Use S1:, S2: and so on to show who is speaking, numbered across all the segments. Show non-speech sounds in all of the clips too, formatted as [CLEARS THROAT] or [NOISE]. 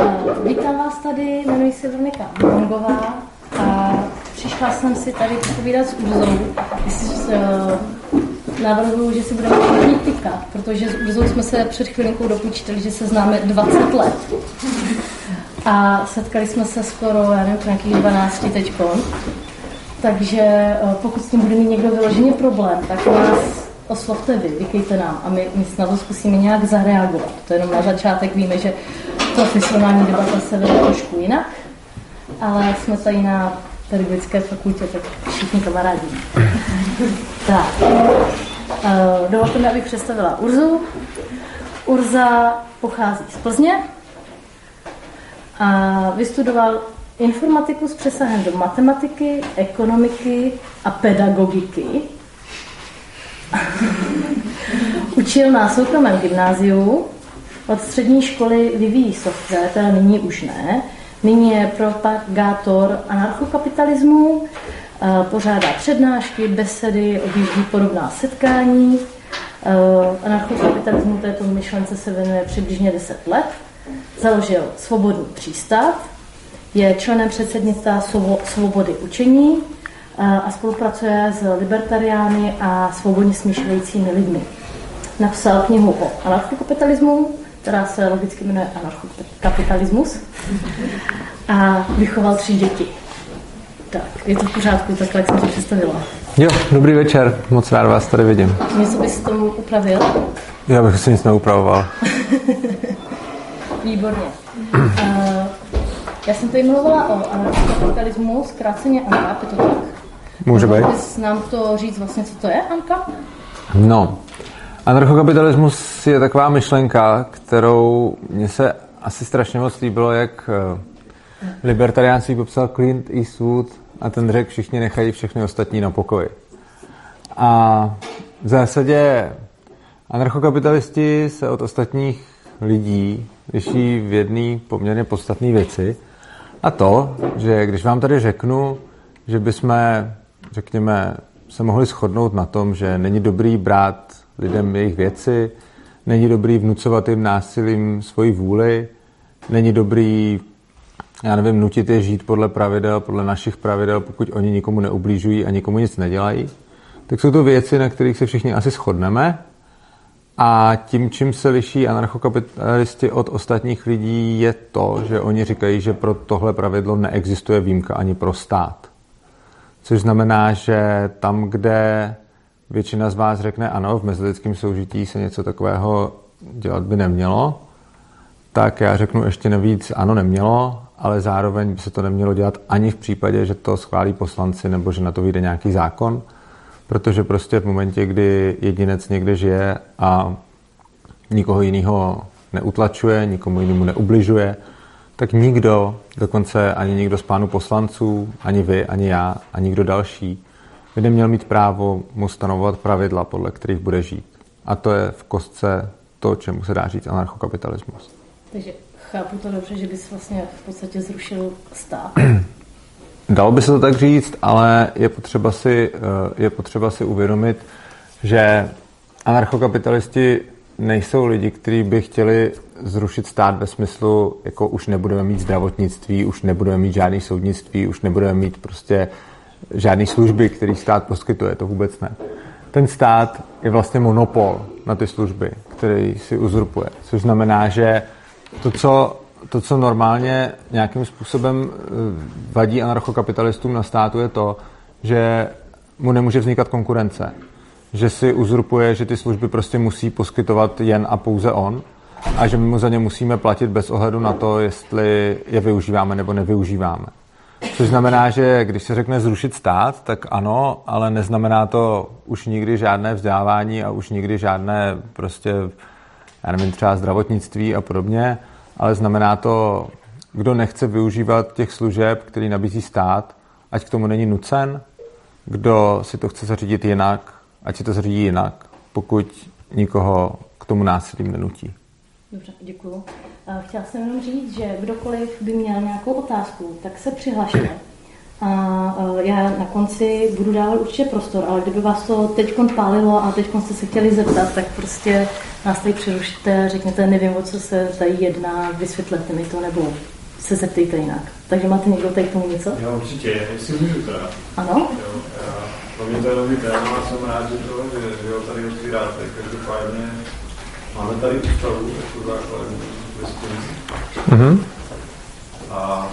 S1: Uh, vítám vás tady, jmenuji se Veronika Mongová a přišla jsem si tady povídat s Urzou. Jestli uh, navrhuju, že si budeme všichni tykat, protože s Urzou jsme se před chvilinkou dopočítali, že se známe 20 let. A setkali jsme se skoro, já nevím, nějakých 12 teďko. Takže eh, pokud s tím bude mít někdo vyloženě problém, tak nás oslovte vy, vykejte nám a my, my snad to zkusíme nějak zareagovat. To jenom na začátek víme, že profesionální debata se vede trošku jinak, ale jsme tady na pedagogické fakultě, tak všichni kamarádi. [LAUGHS] tak. Uh, dovolte mi, abych představila Urzu. Urza pochází z Plzně a vystudoval informatiku s přesahem do matematiky, ekonomiky a pedagogiky. [LAUGHS] Učil na soukromém gymnáziu, od střední školy vyvíjí software, teda nyní už ne. Nyní je propagátor anarchokapitalismu, eh, pořádá přednášky, besedy, objíždí podobná setkání. Eh, anarchokapitalismu této myšlence se věnuje přibližně 10 let. Založil Svobodný přístav, je členem předsednictva Svobody učení eh, a spolupracuje s libertariány a svobodně smýšlejícími lidmi. Napsal knihu o anarchokapitalismu, která se logicky jmenuje Anarchokapitalismus a vychoval tři děti. Tak, je to v pořádku, tak jak jsem to představila.
S2: Jo, dobrý večer, moc rád vás tady vidím.
S1: Něco bys tomu upravil?
S2: Já bych si nic neupravoval.
S1: Výborně. Uh, já jsem tady mluvila o anarchokapitalismu, zkráceně ANKAP, je to tak?
S2: Může být.
S1: Bys nám to říct vlastně, co to je ANKAP?
S2: No, anarchokapitalismus je taková myšlenka, kterou mně se asi strašně moc líbilo, jak eh, libertariánství popsal Clint Eastwood a ten řekl, všichni nechají všechny ostatní na pokoji. A v zásadě anarchokapitalisti se od ostatních lidí liší v jedné poměrně podstatné věci, a to, že když vám tady řeknu, že bychom, řekněme, se mohli shodnout na tom, že není dobrý brát lidem jejich věci, není dobrý vnucovat jim násilím svoji vůli, není dobrý, já nevím, nutit je žít podle pravidel, podle našich pravidel, pokud oni nikomu neublížují a nikomu nic nedělají, tak jsou to věci, na kterých se všichni asi shodneme. A tím, čím se liší anarchokapitalisti od ostatních lidí, je to, že oni říkají, že pro tohle pravidlo neexistuje výjimka ani pro stát. Což znamená, že tam, kde většina z vás řekne ano, v mezilidském soužití se něco takového dělat by nemělo, tak já řeknu ještě navíc, ano, nemělo, ale zároveň by se to nemělo dělat ani v případě, že to schválí poslanci nebo že na to vyjde nějaký zákon, protože prostě v momentě, kdy jedinec někde žije a nikoho jiného neutlačuje, nikomu jinému neubližuje, tak nikdo, dokonce ani nikdo z pánu poslanců, ani vy, ani já, ani nikdo další, by neměl mít právo mu stanovovat pravidla, podle kterých bude žít. A to je v kostce to, čemu se dá říct anarchokapitalismus.
S1: Takže chápu to dobře, že bys vlastně v podstatě zrušil stát. [CLEARS THROAT]
S2: Dalo by se to tak říct, ale je potřeba si, eh, je potřeba si uvědomit, že anarchokapitalisti nejsou lidi, kteří by chtěli zrušit stát ve smyslu, jako už nebudeme mít zdravotnictví, už nebudeme mít žádný soudnictví, už nebudeme mít prostě žádné služby, který stát poskytuje, to vůbec ne. Ten stát je vlastně monopol na ty služby, který si uzurpuje, což znamená, že to, co to, co normálně nějakým způsobem eh, vadí anarchokapitalistům na státu, je to, že mu nemůže vznikat konkurence. Že si uzurpuje, že ty služby prostě musí poskytovat jen a pouze on a že my mu za ně musíme platit bez ohledu na to, jestli je využíváme nebo nevyužíváme. Což znamená, že když se řekne zrušit stát, tak ano, ale neznamená to už nikdy žádné vzdělávání a už nikdy žádné prostě, já nevím, třeba zdravotnictví a podobně, ale znamená to, kdo nechce využívat těch služeb, který nabízí stát, ať k tomu není nucen, kdo si to chce zařídit jinak, ať si to zařídí jinak, pokud nikoho k tomu násilím nenutí.
S1: Dobře, děkuju. Chtěla jsem jenom říct, že kdokoliv by měl nějakou otázku, tak se přihlašte. A uh, já na konci budu dávat určitě prostor, ale kdyby vás to teď pálilo a teď jste se chtěli zeptat, tak prostě nás tady přerušte, řekněte, nevím, o co se tady jedná, vysvětlete mi to, nebo se zeptejte jinak. Takže máte někdo tady k tomu něco?
S3: Jo, určitě, jestli můžu teda.
S1: Ano?
S3: Jo, já, pro mě to je nový téma a jsem rád, že, to, že, že ho tady otvíráte. Každopádně máme tady ústavu jako základní. Mm-hmm. A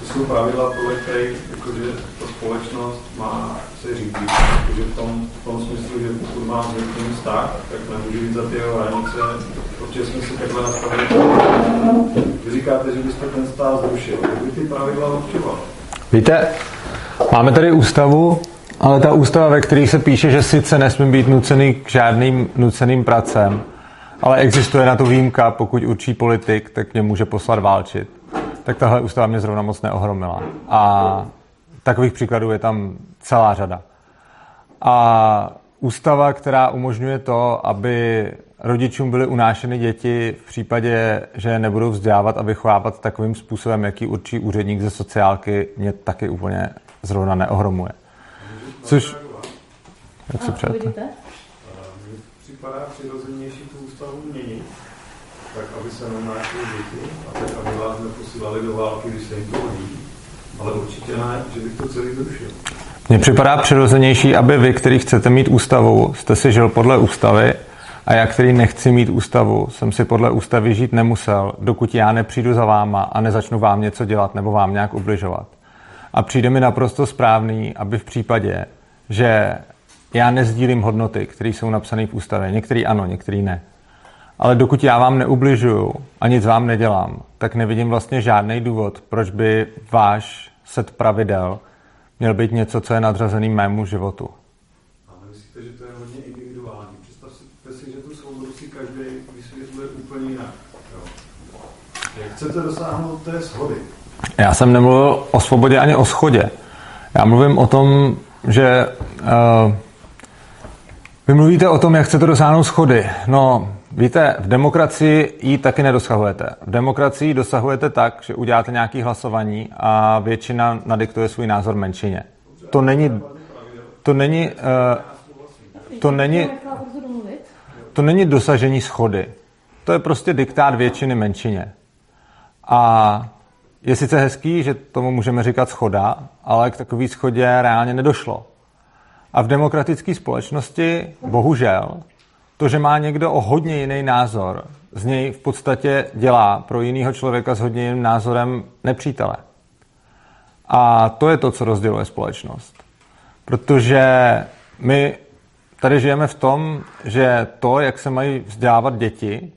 S3: to jsou pravidla, podle kterých jakože ta společnost má se řídit. Jakože v tom, v tom smyslu, že pokud má s vztah, tak nemůže jít za ty jeho hranice, protože jsme si takhle nastavili. Vy říkáte, že byste ten stát zrušil. Jak by ty pravidla určoval?
S2: Víte, máme tady ústavu, ale ta ústava, ve které se píše, že sice nesmí být nucený k žádným nuceným pracem, ale existuje na to výjimka, pokud určí politik, tak mě může poslat válčit. Tak tahle ústava mě zrovna moc neohromila. A takových příkladů je tam celá řada. A ústava, která umožňuje to, aby rodičům byly unášeny děti v případě, že nebudou vzdělávat a vychovávat takovým způsobem, jaký určí úředník ze sociálky, mě taky úplně zrovna neohromuje. Což...
S3: Jak se přejete? Připadá přirozenější tu ústavu měnit, tak aby se neunášely děti a tak, aby vás neposílali do války, když se jim to hodí. Ale určitě ne, že bych to celý zrušil.
S2: Mně připadá přirozenější, aby vy, který chcete mít ústavu, jste si žil podle ústavy a já, který nechci mít ústavu, jsem si podle ústavy žít nemusel, dokud já nepřijdu za váma a nezačnu vám něco dělat nebo vám nějak ubližovat. A přijde mi naprosto správný, aby v případě, že já nezdílím hodnoty, které jsou napsané v ústavě, některý ano, některý ne. Ale dokud já vám neubližuju a nic vám nedělám, tak nevidím vlastně žádný důvod, proč by váš set pravidel měl být něco, co je nadřazený mému životu.
S3: Ale myslíte, že to je hodně individuální? Představte si, že tu svobodu si každý vysvětluje úplně jinak. Jo. Jak chcete dosáhnout té shody?
S2: Já jsem nemluvil o svobodě ani o schodě. Já mluvím o tom, že uh, vy mluvíte o tom, jak chcete dosáhnout schody. No, víte, v demokracii ji taky nedosahujete. V demokracii dosahujete tak, že uděláte nějaké hlasování a většina nadiktuje svůj názor menšině. To není, to není, uh, to není, to není dosažení schody. To je prostě diktát většiny menšině. A je sice hezký, že tomu můžeme říkat schoda, ale k takové schodě reálně nedošlo. A v demokratické společnosti, bohužel, to, že má někdo o hodně jiný názor, z něj v podstatě dělá pro jiného člověka s hodně jiným názorem nepřítele. A to je to, co rozděluje společnost. Protože my tady žijeme v tom, že to, jak se mají vzdělávat děti,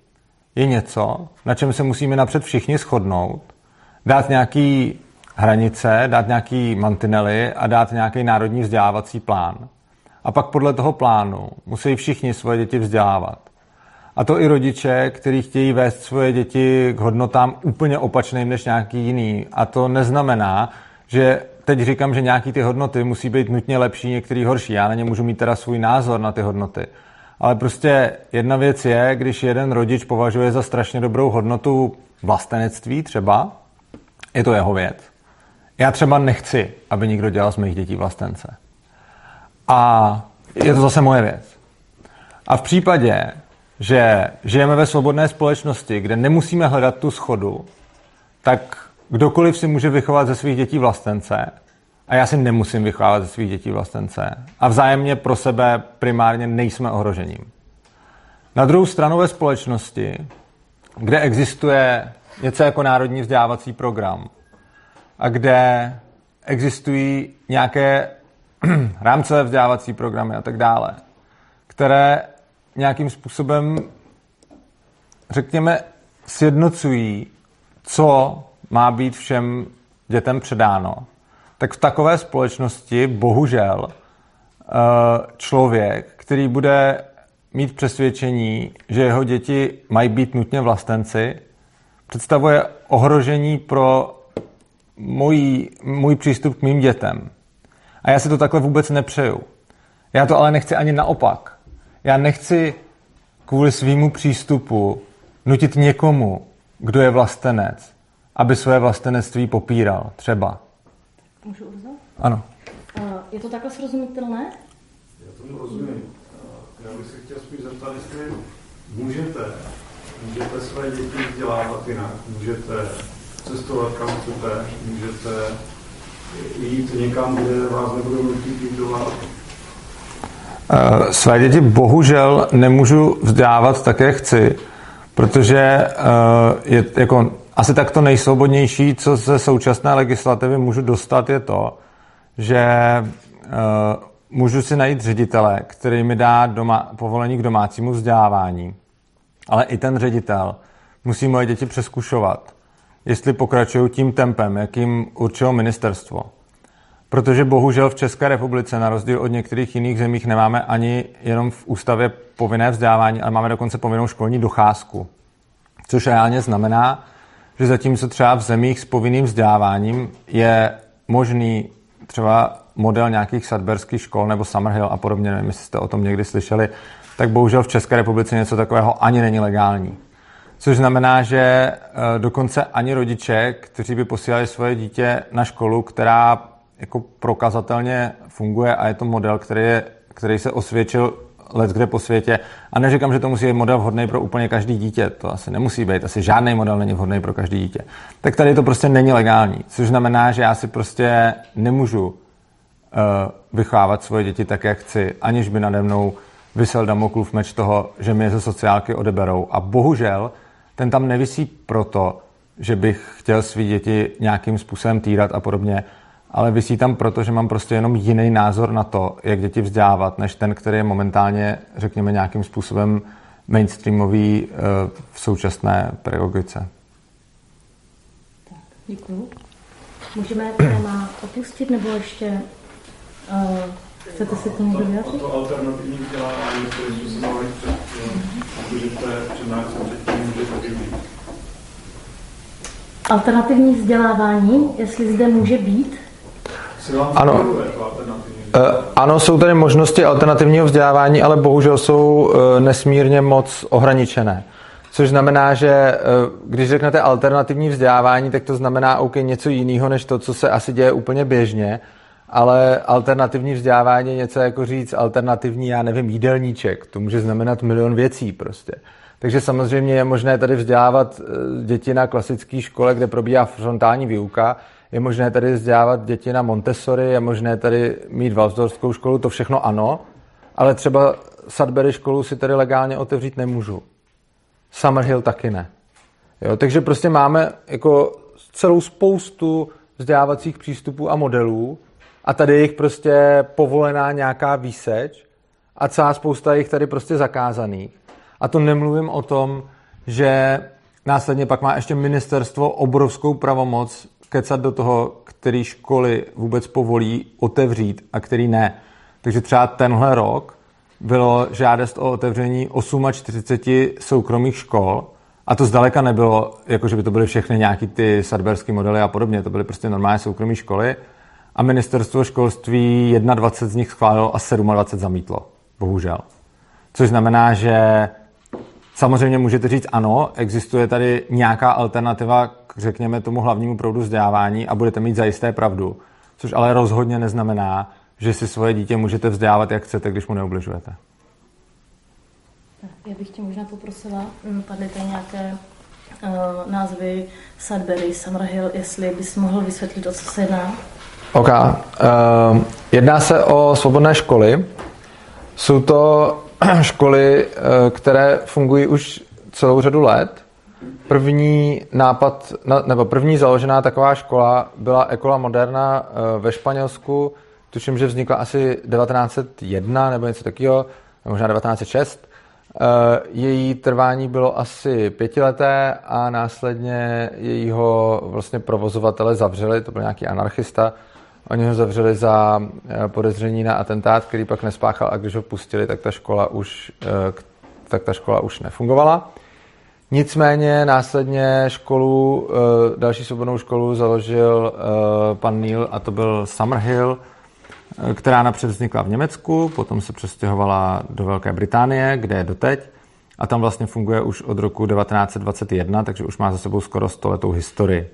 S2: je něco, na čem se musíme napřed všichni shodnout, dát nějaký hranice, dát nějaký mantinely a dát nějaký národní vzdělávací plán. A pak podle toho plánu musí všichni svoje děti vzdělávat. A to i rodiče, kteří chtějí vést svoje děti k hodnotám úplně opačným než nějaký jiný. A to neznamená, že teď říkám, že nějaký ty hodnoty musí být nutně lepší, některý horší. Já na ně můžu mít teda svůj názor na ty hodnoty. Ale prostě jedna věc je, když jeden rodič považuje za strašně dobrou hodnotu vlastenectví třeba, je to jeho věc. Já třeba nechci, aby někdo dělal z mých dětí vlastence. A je to zase moje věc. A v případě, že žijeme ve svobodné společnosti, kde nemusíme hledat tu schodu, tak kdokoliv si může vychovat ze svých dětí vlastence a já si nemusím vychovávat ze svých dětí vlastence. A vzájemně pro sebe primárně nejsme ohrožením. Na druhou stranu ve společnosti, kde existuje něco jako národní vzdělávací program, a kde existují nějaké [CLEARS THROAT] rámcové vzdělávací programy a tak dále, které nějakým způsobem, řekněme, sjednocují, co má být všem dětem předáno, tak v takové společnosti bohužel eh, člověk, který bude mít přesvědčení, že jeho děti mají být nutně vlastenci, představuje ohrožení pro můj, můj přístup k mým dětem. A já si to takhle vůbec nepřeju. Já to ale nechci ani naopak. Já nechci kvůli svýmu přístupu nutit někomu, kdo je vlastenec, aby své vlastenectví popíral, třeba.
S1: Můžu Urzo?
S2: Ano.
S1: Je to takhle srozumitelné?
S3: Já tomu rozumím. Já bych se chtěl spíš zeptat, jestli můžete, můžete své děti vzdělávat jinak, můžete cestovat kam chcete, můžete jít někam, kde vás nebudou nutit jít do války.
S2: Eh, své děti bohužel nemůžu vzdělávat tak, jak chci, protože eh, je jako asi tak to nejsvobodnější, co ze současné legislativy můžu dostat, je to, že eh, můžu si najít ředitele, který mi dá doma, povolení k domácímu vzdělávání. Ale i ten ředitel musí moje děti přeskušovat, jestli pokračují tím tempem, jakým určilo ministerstvo. Protože bohužel v České republice, na rozdíl od některých jiných zemích, nemáme ani jenom v ústavě povinné vzdělávání, ale máme dokonce povinnou školní docházku. Což reálně znamená, že zatímco třeba v zemích s povinným vzděláváním je možný třeba model nějakých sadberských škol nebo Summerhill a podobně, nevím, jestli jste o tom někdy slyšeli, tak bohužel v České republice něco takového ani není legální. Což znamená, že eh, dokonce ani rodiče, kteří by posílali svoje dítě na školu, která jako prokazatelně funguje a je to model, který, je, který se osvědčil let kde po světě. A neříkám, že to musí být model vhodný pro úplně každý dítě. To asi nemusí být. Asi žádný model není vhodný pro každý dítě. Tak tady to prostě není legální. Což znamená, že já si prostě nemůžu uh, vychovávat svoje děti tak, jak chci, aniž by nade mnou vysel Damoklův meč toho, že je ze sociálky odeberou. A bohužel ten tam nevisí proto, že bych chtěl svý děti nějakým způsobem týrat a podobně, ale vysí tam proto, že mám prostě jenom jiný názor na to, jak děti vzdělávat, než ten, který je momentálně, řekněme, nějakým způsobem mainstreamový eh, v současné pedagogice.
S1: Tak, děkuju. Můžeme téma opustit, nebo ještě uh, chcete si to někdo vyjádřit?
S3: To alternativní vzdělávání, které jsme se mluvili předtím, můžete přednášet předtím, můžete využít.
S1: Alternativní vzdělávání, jestli zde může být,
S2: ano. Uh, ano, jsou tady možnosti alternativního vzdělávání, ale bohužel jsou uh, nesmírně moc ohraničené. Což znamená, že když řeknete alternativní vzdělávání, tak to znamená OK něco jiného, než to, co se asi děje úplně běžně, ale alternativní vzdělávání je něco jako říct alternativní, já nevím, jídelníček. To může znamenat milion věcí prostě. Takže samozřejmě je možné tady vzdělávat děti na klasické škole, kde probíhá frontální výuka, je možné tady vzdělávat děti na Montessori, je možné tady mít Valsdorskou školu, to všechno ano, ale třeba Sudbury školu si tady legálně otevřít nemůžu. Summerhill taky ne. Jo, takže prostě máme jako celou spoustu vzdělávacích přístupů a modelů a tady je jich prostě povolená nějaká výseč a celá spousta jich tady prostě zakázaných. A to nemluvím o tom, že následně pak má ještě ministerstvo obrovskou pravomoc kecat do toho, který školy vůbec povolí otevřít a který ne. Takže třeba tenhle rok bylo žádost o otevření 48 soukromých škol a to zdaleka nebylo, jako že by to byly všechny nějaký ty sadberské modely a podobně, to byly prostě normálně soukromé školy a ministerstvo školství 21 z nich schválilo a 27 zamítlo. Bohužel. Což znamená, že samozřejmě můžete říct ano, existuje tady nějaká alternativa řekněme, tomu hlavnímu proudu vzdělávání a budete mít zajisté pravdu. Což ale rozhodně neznamená, že si svoje dítě můžete vzdělávat, jak chcete, když mu neubližujete.
S1: Já bych tě možná poprosila, mm, padly tady nějaké uh, názvy Sudbury, Summerhill, jestli bys mohl vysvětlit, o co se jedná.
S2: OK. Uh, jedná se o svobodné školy. Jsou to [CLEARS THROAT] školy, uh, které fungují už celou řadu let První nápad, nebo první založená taková škola byla Ecola Moderna eh, ve Španělsku. Tuším, že vznikla asi 1901 nebo něco takového, možná 1906. Eh, její trvání bylo asi pětileté a následně jejího vlastně provozovatele zavřeli, to byl nějaký anarchista, Oni ho zavřeli za eh, podezření na atentát, který pak nespáchal a když ho pustili, tak ta škola už, tak ta škola už nefungovala. Nicméně následně školu, eh, další svobodnou školu založil eh, pan Neil a to byl Summerhill, eh, která napřed vznikla v Německu, potom se přestěhovala do Velké Británie, kde je doteď a tam vlastně funguje už od roku 1921, takže už má za sebou skoro stoletou historii.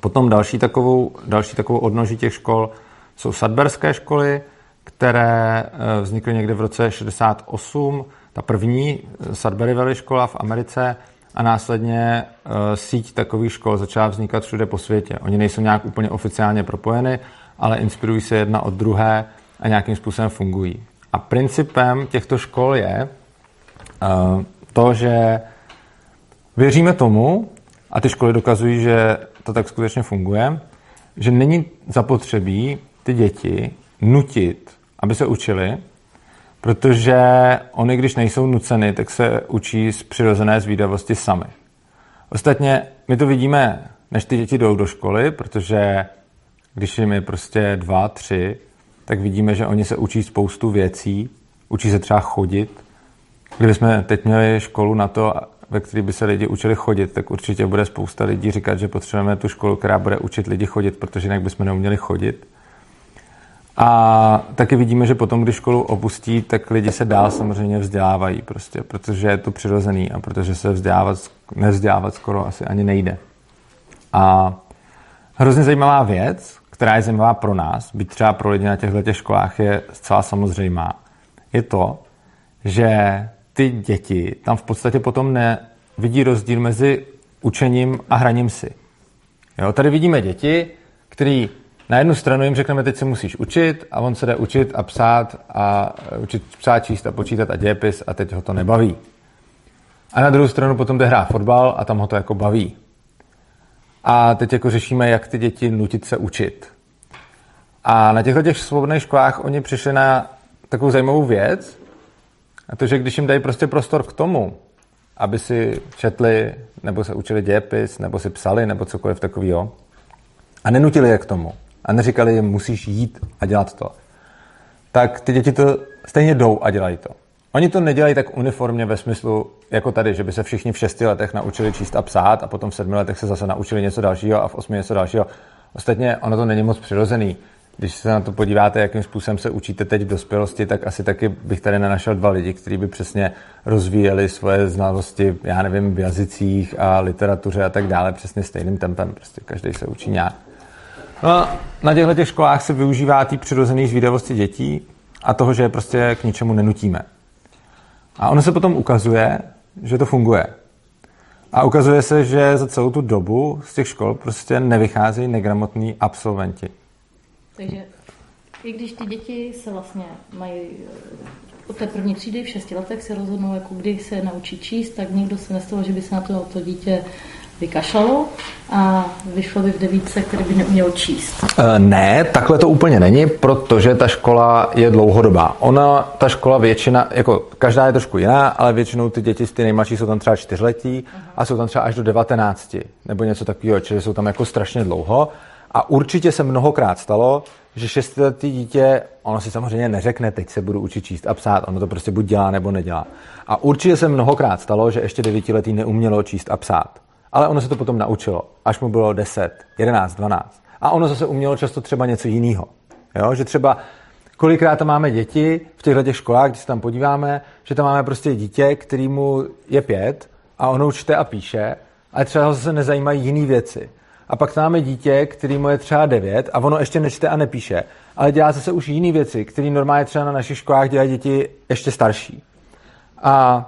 S2: Potom další takovou, další takovou odnoží těch škol jsou sadberské školy, které eh, vznikly někde v roce 68. Ta první, eh, Sudbury Valley škola v Americe, a následně síť takových škol začala vznikat všude po světě. Oni nejsou nějak úplně oficiálně propojeny, ale inspirují se jedna od druhé a nějakým způsobem fungují. A principem těchto škol je to, že věříme tomu, a ty školy dokazují, že to tak skutečně funguje, že není zapotřebí ty děti nutit, aby se učili, protože oni, když nejsou nuceny, tak se učí z přirozené zvídavosti sami. Ostatně my to vidíme, než ty děti jdou do školy, protože když jim je prostě dva, tři, tak vidíme, že oni se učí spoustu věcí, učí se třeba chodit. Kdybychom teď měli školu na to, ve které by se lidi učili chodit, tak určitě bude spousta lidí říkat, že potřebujeme tu školu, která bude učit lidi chodit, protože jinak bychom neuměli chodit. A taky vidíme, že potom, když školu opustí, tak lidi se dál samozřejmě vzdělávají, prostě, protože je to přirozený a protože se vzdělávat, nevzdělávat skoro asi ani nejde. A hrozně zajímavá věc, která je zajímavá pro nás, byť třeba pro lidi na těchto školách je zcela samozřejmá, je to, že ty děti tam v podstatě potom nevidí rozdíl mezi učením a hraním si. Jo, tady vidíme děti, který na jednu stranu jim řekneme, teď se musíš učit a on se jde učit a psát a učit psát, číst a počítat a dějepis a teď ho to nebaví. A na druhou stranu potom jde hrát fotbal a tam ho to jako baví. A teď jako řešíme, jak ty děti nutit se učit. A na těchto těch svobodných školách oni přišli na takovou zajímavou věc, a to, že když jim dají prostě prostor k tomu, aby si četli, nebo se učili dějepis, nebo si psali, nebo cokoliv takového, a nenutili je k tomu, a neříkali jim, musíš jít a dělat to, tak ty děti to stejně jdou a dělají to. Oni to nedělají tak uniformně ve smyslu, jako tady, že by se všichni v šesti letech naučili číst a psát a potom v sedmi letech se zase naučili něco dalšího a v osmi něco dalšího. Ostatně ono to není moc přirozený. Když se na to podíváte, jakým způsobem se učíte teď v dospělosti, tak asi taky bych tady nenašel dva lidi, kteří by přesně rozvíjeli svoje znalosti, já nevím, v jazycích a literatuře a tak dále přesně stejným tempem. Prostě každý se učí nějak. No na těchto těch školách se využívá té přirozené zvídavosti dětí a toho, že je prostě k ničemu nenutíme. A ono se potom ukazuje, že to funguje. A ukazuje se, že za celou tu dobu z těch škol prostě nevycházejí negramotní absolventi.
S1: Takže i když ty děti se vlastně mají eh, od té první třídy v šesti letech se rozhodnou, jako kdy se naučí číst, tak nikdo se nestalo, že by se na to, to dítě vykašlalo a vyšlo by v devítce, který by neuměl číst.
S2: E, ne, takhle to úplně není, protože ta škola je dlouhodobá. Ona, ta škola většina, jako každá je trošku jiná, ale většinou ty děti, ty nejmladší jsou tam třeba čtyřletí uh-huh. a jsou tam třeba až do 19 nebo něco takového, čili jsou tam jako strašně dlouho. A určitě se mnohokrát stalo, že šestiletý dítě, ono si samozřejmě neřekne, teď se budu učit číst a psát, ono to prostě buď dělá nebo nedělá. A určitě se mnohokrát stalo, že ještě devítiletý neumělo číst a psát. Ale ono se to potom naučilo, až mu bylo 10, 11, 12. A ono zase umělo často třeba něco jiného. Jo? Že třeba kolikrát tam máme děti v těchto těch školách, když se tam podíváme, že tam máme prostě dítě, kterýmu je pět a ono čte a píše, ale třeba ho zase nezajímají jiné věci. A pak máme dítě, který mu je třeba 9 a ono ještě nečte a nepíše, ale dělá zase už jiné věci, které normálně třeba na našich školách dělají děti ještě starší. A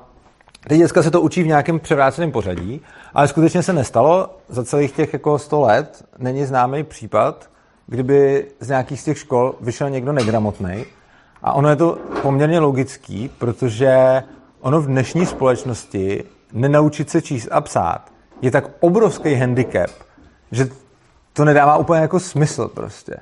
S2: ty děcka se to učí v nějakém převráceném pořadí, ale skutečně se nestalo. Za celých těch jako 100 let není známý případ, kdyby z nějakých z těch škol vyšel někdo negramotný. A ono je to poměrně logický, protože ono v dnešní společnosti nenaučit se číst a psát je tak obrovský handicap, že to nedává úplně jako smysl prostě.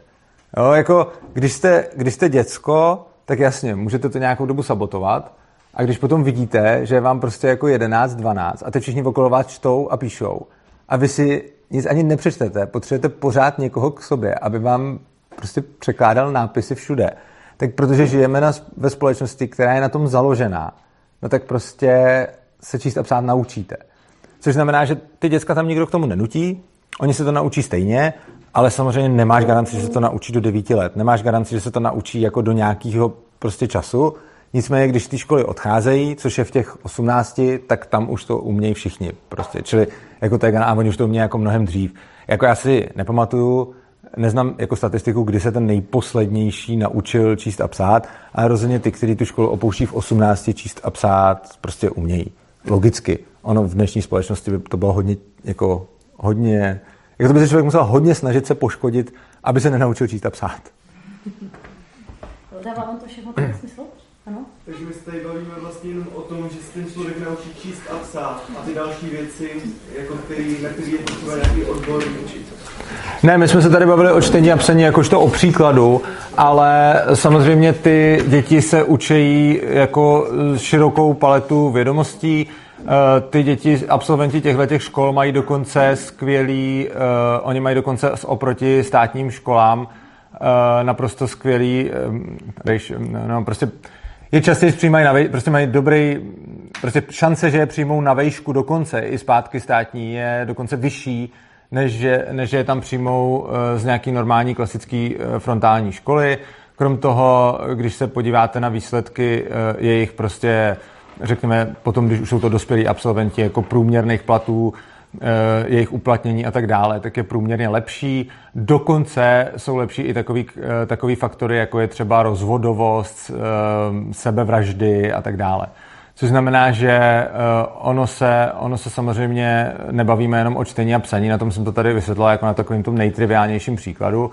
S2: Jo, jako když jste, když jste děcko, tak jasně, můžete to nějakou dobu sabotovat, a když potom vidíte, že vám prostě jako 11, 12 a teď všichni okolo vás čtou a píšou a vy si nic ani nepřečtete, potřebujete pořád někoho k sobě, aby vám prostě překládal nápisy všude, tak protože žijeme na, ve společnosti, která je na tom založená, no tak prostě se číst a psát naučíte. Což znamená, že ty děcka tam nikdo k tomu nenutí, oni se to naučí stejně, ale samozřejmě nemáš garanci, že se to naučí do 9 let. Nemáš garanci, že se to naučí jako do nějakého prostě času. Nicméně, když ty školy odcházejí, což je v těch 18, tak tam už to umějí všichni. Prostě. Čili jako tak, a oni už to umějí jako mnohem dřív. Jako já si nepamatuju, neznám jako statistiku, kdy se ten nejposlednější naučil číst a psát, ale rozhodně ty, kteří tu školu opouští v 18 číst a psát, prostě umějí. Logicky. Ono v dnešní společnosti by to bylo hodně, jako hodně, jako to by se člověk musel hodně snažit se poškodit, aby se nenaučil číst a psát.
S1: Dává vám to všechno [CLEARS THROAT] smysl? Ano?
S4: Takže my se tady bavíme vlastně jenom o tom, že se ten člověk naučí číst a psát a ty další věci, jako který, na který je potřeba nějaký odbor učit.
S2: Ne, my jsme se tady bavili o čtení a psaní jakožto o příkladu, ale samozřejmě ty děti se učejí jako širokou paletu vědomostí. Eh, ty děti, absolventi těchto těch škol mají dokonce skvělý, uh, oni mají dokonce oproti státním školám uh, naprosto skvělý, um, no, prostě je častěji přijímají na vej, prostě mají dobrý, prostě šance, že je přijmou na vejšku dokonce i zpátky státní je dokonce vyšší, než že, než že je tam přijmou eh, z nějaký normální klasický eh, frontální školy. Krom toho, když se podíváte na výsledky eh, jejich prostě, řekněme, potom, když už jsou to dospělí absolventi, jako průměrných platů, jejich uplatnění a tak dále, tak je průměrně lepší. Dokonce jsou lepší i takový, takový faktory, jako je třeba rozvodovost, sebevraždy a tak dále. Což znamená, že ono se, ono se samozřejmě nebavíme jenom o čtení a psaní, na tom jsem to tady vysvětlil jako na takovým tom nejtriviálnějším příkladu,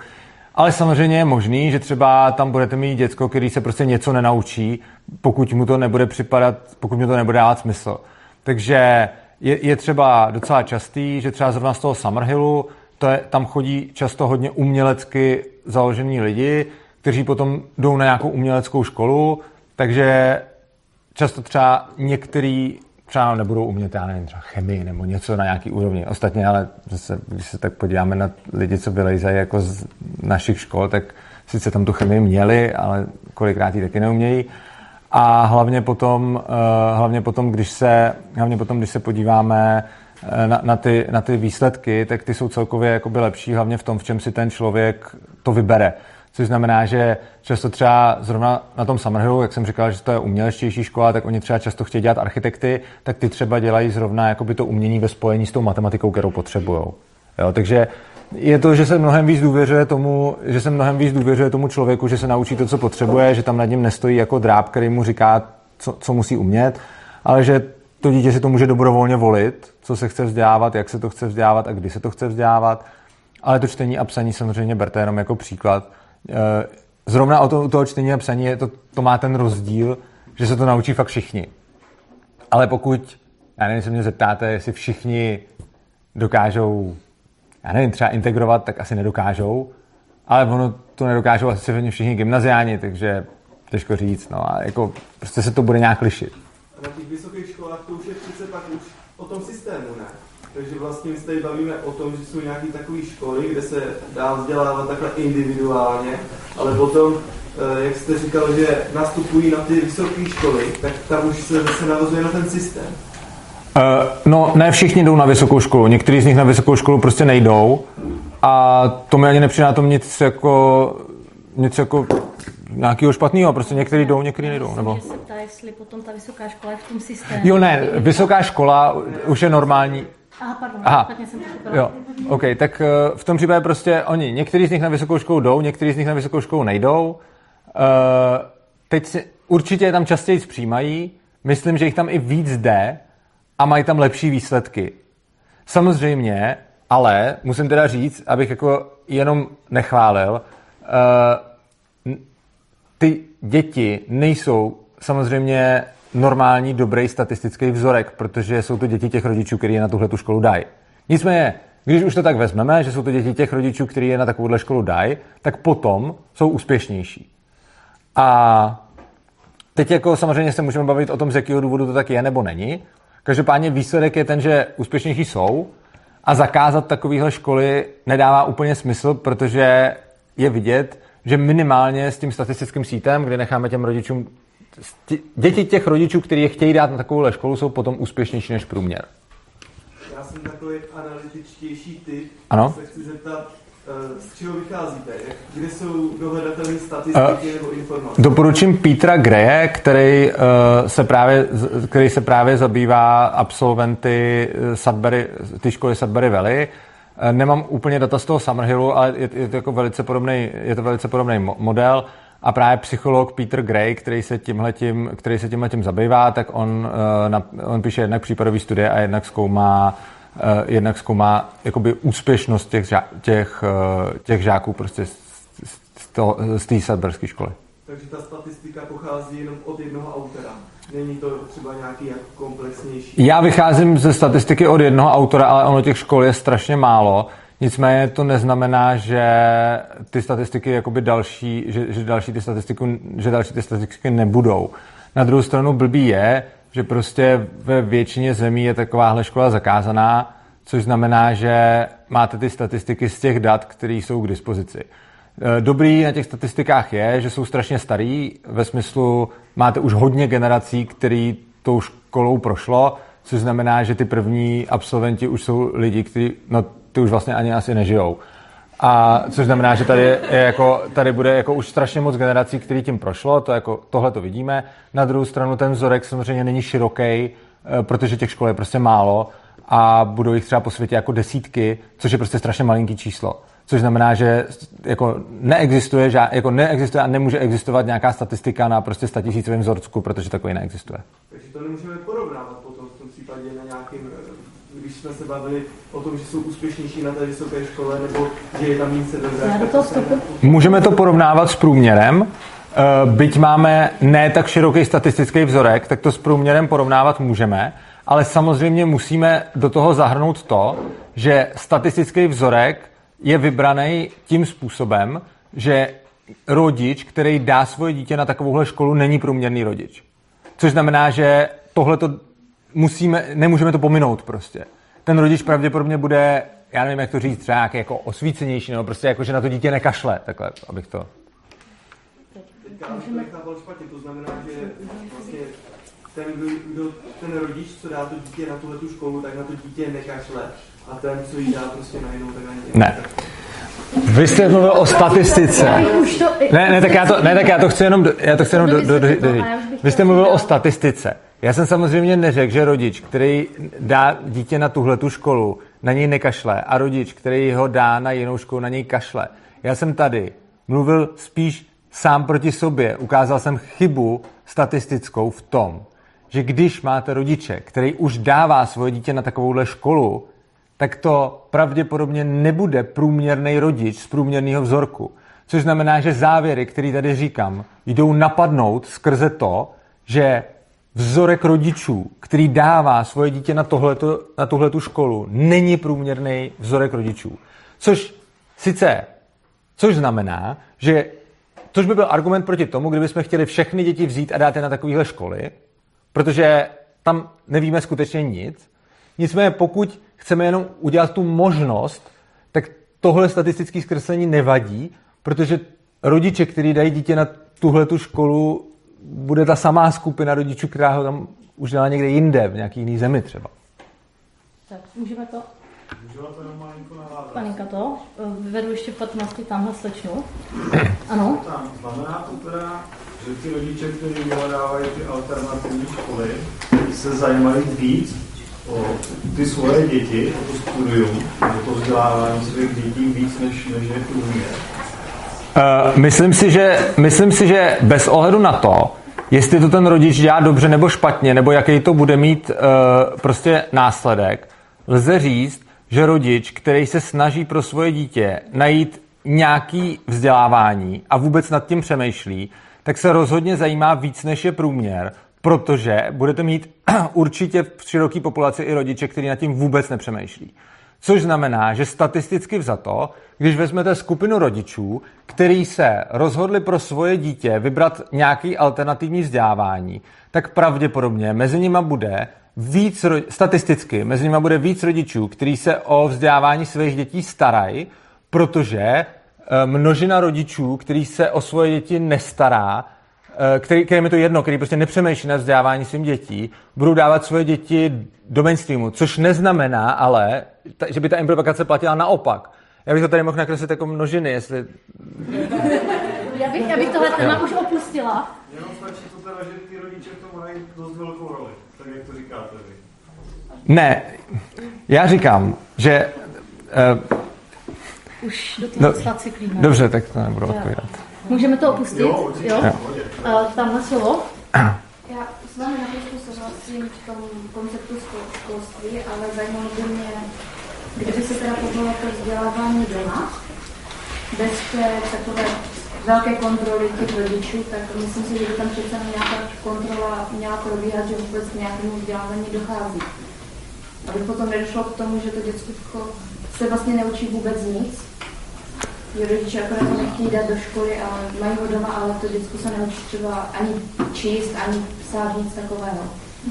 S2: ale samozřejmě je možný, že třeba tam budete mít děcko, který se prostě něco nenaučí, pokud mu to nebude připadat, pokud mu to nebude dávat smysl. Takže je, je třeba docela častý, že třeba zrovna z toho Summerhillu, to je, tam chodí často hodně umělecky založení lidi, kteří potom jdou na nějakou uměleckou školu, takže často třeba některý třeba nebudou umět, já nevím, třeba chemii nebo něco na nějaký úrovni. Ostatně, ale zase, když se tak podíváme na lidi, co vylejzají jako z našich škol, tak sice tam tu chemii měli, ale kolikrát ji taky neumějí. A hlavně potom, uh, hlavně potom, když se, hlavně potom, když se podíváme uh, na, na, ty, na ty výsledky, tak ty jsou celkově jakoby lepší, hlavně v tom, v čem si ten člověk to vybere což znamená, že často třeba zrovna na tom Summerhillu, jak jsem říkal, že to je umělečtější škola, tak oni třeba často chtějí dělat architekty, tak ty třeba dělají zrovna jakoby to umění ve spojení s tou matematikou, kterou potřebují. Jo, takže je to, že se mnohem víc důvěřuje tomu, že se mnohem víc důvěřuje tomu člověku, že se naučí to, co potřebuje, že tam nad ním nestojí jako dráb, který mu říká, co, co musí umět, ale že to dítě si to může dobrovolně volit, co se chce vzdělávat, jak se to chce vzdělávat a kdy se to chce vzdělávat. Ale to čtení a psaní samozřejmě berte jenom jako příklad. Eh, zrovna o to, toho čtení a psaní je to, to má ten rozdíl, že se to naučí fakt všichni. Ale pokud, já nevím, se mě zeptáte, jestli všichni dokážou, já nevím, třeba integrovat, tak asi nedokážou, ale ono to nedokážou asi všichni gymnaziáni, takže těžko říct, no a jako prostě se to bude nějak lišit.
S4: A na těch vysokých školách to už je přece pak už o tom systému, ne? Takže vlastně my se tady bavíme o tom, že jsou nějaké takové školy, kde se dá vzdělávat takhle individuálně, ale potom, eh, jak jste říkal, že nastupují na ty vysoké školy, tak tam už se zase navazuje na ten systém.
S2: Uh, no, ne všichni jdou na vysokou školu. Někteří z nich na vysokou školu prostě nejdou a to mi ani nepřijde na tom nic jako, nic jako nějakého špatného, prostě někteří jdou, někteří nejdou. Nebo?
S1: se ptá, jestli potom ta vysoká škola je v tom systému.
S2: Jo, ne, vysoká škola už je normální,
S1: Aha, pardon, Aha. špatně jsem pochopila.
S2: Jo, OK, tak uh, v tom případě prostě oni, někteří z nich na vysokou školu jdou, někteří z nich na vysokou školu nejdou. Uh, teď si, určitě je tam častěji přijímají, myslím, že jich tam i víc jde a mají tam lepší výsledky. Samozřejmě, ale musím teda říct, abych jako jenom nechválil, uh, ty děti nejsou samozřejmě normální, dobrý statistický vzorek, protože jsou to děti těch rodičů, kteří je na tuhle tu školu dají. Nicméně, když už to tak vezmeme, že jsou to děti těch rodičů, kteří je na takovouhle školu dají, tak potom jsou úspěšnější. A teď jako samozřejmě se můžeme bavit o tom, z jakého důvodu to tak je nebo není. Každopádně výsledek je ten, že úspěšnější jsou a zakázat takovéhle školy nedává úplně smysl, protože je vidět, že minimálně s tím statistickým sítem, kde necháme těm rodičům děti těch rodičů, kteří je chtějí dát na takovou školu, jsou potom úspěšnější než průměr.
S4: Já jsem takový analytičtější typ.
S2: Ano?
S4: Se chci zeptat, eh, z čeho vycházíte? Kde jsou dohledatelné statistiky uh, nebo informace?
S2: Doporučím Petra Greje, který, uh, se právě, který se právě zabývá absolventy Sudbury, ty školy Sudbury Valley. Nemám úplně data z toho Summerhillu, ale je, je to jako velice podobný, je to velice podobný model. A právě psycholog Peter Gray, který se tímhletím, který se tímhletím zabývá, tak on, uh, on píše jednak případové studie a jednak zkoumá, uh, jednak zkoumá jakoby úspěšnost těch, těch, uh, těch žáků prostě z, z té Sudburyské školy.
S4: Takže ta statistika pochází jenom od jednoho autora. Není to třeba nějaký jako komplexnější?
S2: Já vycházím ze statistiky od jednoho autora, ale ono těch škol je strašně málo. Nicméně to neznamená, že ty statistiky jakoby další, že, že, další ty statistiky, že další ty statistiky nebudou. Na druhou stranu blbý je, že prostě ve většině zemí je takováhle škola zakázaná, což znamená, že máte ty statistiky z těch dat, které jsou k dispozici. E, dobrý na těch statistikách je, že jsou strašně starý, ve smyslu máte už hodně generací, který tou školou prošlo, což znamená, že ty první absolventi už jsou lidi, kteří, no ty už vlastně ani asi nežijou. A což znamená, že tady, je jako, tady bude jako už strašně moc generací, který tím prošlo, to jako, tohle to vidíme. Na druhou stranu ten vzorek samozřejmě není široký, eh, protože těch škol je prostě málo a budou jich třeba po světě jako desítky, což je prostě strašně malinký číslo. Což znamená, že jako neexistuje, jako neexistuje a nemůže existovat nějaká statistika na prostě statisícovém vzorku, protože takový neexistuje.
S4: Takže to nemůžeme porovnávat potom v tom případě na nějakým když jsme se bavili o tom, že jsou úspěšnější na té vysoké škole, nebo že je tam více dobré.
S2: Můžeme to porovnávat s průměrem. Eh, byť máme ne tak široký statistický vzorek, tak to s průměrem porovnávat můžeme, ale samozřejmě musíme do toho zahrnout to, že statistický vzorek je vybraný tím způsobem, že rodič, který dá svoje dítě na takovouhle školu, není průměrný rodič. Což znamená, že tohle to musíme, nemůžeme to pominout prostě. Ten rodič pravděpodobně bude, já nevím, jak to říct, třeba nějaký jako osvícenější, nebo prostě jako, že na to dítě nekašle, takhle, abych to...
S4: Můžeme... špatně, to znamená, že vlastně ten, kdo, ten rodič, co dá to dítě na tuhle tu školu, tak na to dítě nekašle. A ten, co jí dá prostě na jinou, tak ani
S2: ne. Vy jste mluvil o statistice. Ne, ne, tak já to, ne, tak já to chci jenom, já to chci jenom do, do, do, do, do. Vy jste mluvil o statistice. Já jsem samozřejmě neřekl, že rodič, který dá dítě na tuhle tu školu, na něj nekašle a rodič, který ho dá na jinou školu, na něj kašle. Já jsem tady mluvil spíš sám proti sobě. Ukázal jsem chybu statistickou v tom, že když máte rodiče, který už dává svoje dítě na takovouhle školu, tak to pravděpodobně nebude průměrný rodič z průměrného vzorku. Což znamená, že závěry, které tady říkám, jdou napadnout skrze to, že vzorek rodičů, který dává svoje dítě na, tohleto, na tuhletu školu, není průměrný vzorek rodičů. Což sice, což znamená, že což by byl argument proti tomu, kdybychom chtěli všechny děti vzít a dát je na takovéhle školy, protože tam nevíme skutečně nic. Nicméně pokud chceme jenom udělat tu možnost, tak tohle statistické zkreslení nevadí, protože rodiče, kteří dají dítě na tuhle tu školu, bude ta samá skupina rodičů, která ho tam už dala někde jinde, v nějaký jiný zemi třeba.
S1: Tak, můžeme to? Paninka to, vyvedu ještě 15 tamhle slečnu. [CLEARS THROAT] Ano.
S3: Tam znamená to teda, že ty rodiče, kteří vyhledávají ty alternativní školy, se zajímají víc o ty svoje děti, o to studium, o to vzdělávání svých dětí víc, než, než je průměr.
S2: Uh, myslím, si, že, myslím si, že bez ohledu na to, jestli to ten rodič dělá dobře nebo špatně, nebo jaký to bude mít uh, prostě následek, lze říct, že rodič, který se snaží pro svoje dítě najít nějaký vzdělávání a vůbec nad tím přemýšlí, tak se rozhodně zajímá víc než je průměr, protože budete mít [CLEARS THROAT] určitě v široké populaci i rodiče, kteří nad tím vůbec nepřemýšlí. Což znamená, že statisticky vzato, když vezmete skupinu rodičů, který se rozhodli pro svoje dítě vybrat nějaký alternativní vzdělávání, tak pravděpodobně mezi nimi bude víc, statisticky, mezi nimi bude víc rodičů, kteří se o vzdělávání svých dětí starají, protože eh, množina rodičů, který se o svoje děti nestará, který, kterým je to jedno, který prostě nepřemýšlí na vzdělávání svým dětí, budou dávat svoje děti do mainstreamu, což neznamená ale, že by ta implikace platila naopak. Já bych to tady mohl nakreslit jako množiny, jestli...
S1: Já bych, já bych tohle téma už opustila.
S3: Jenom stačí to teda, že ty rodiče v tom mají dost velkou roli, tak jak to říkáte vy.
S2: Ne, já říkám, že Uh,
S1: Už do toho no, cyklíme.
S2: Dobře, tak to nebudu odpovídat.
S1: Můžeme to opustit? Jo, jo? jo. Uh, tamhle slovo.
S5: Já s vámi naprosto souhlasím v tom konceptu školství, ale zajímalo by mě, kdyby se teda povolilo to vzdělávání doma, bez té takové velké kontroly těch rodičů, tak myslím si, že by tam přece nějaká kontrola měla probíhat, že vůbec k nějakému vzdělávání dochází. Aby potom nedošlo k tomu, že to děcko se vlastně neučí vůbec nic, že rodiče akorát to nechtějí dát do školy, ale mají ho doma, ale to děcko se neučí třeba ani číst, ani psát, nic takového.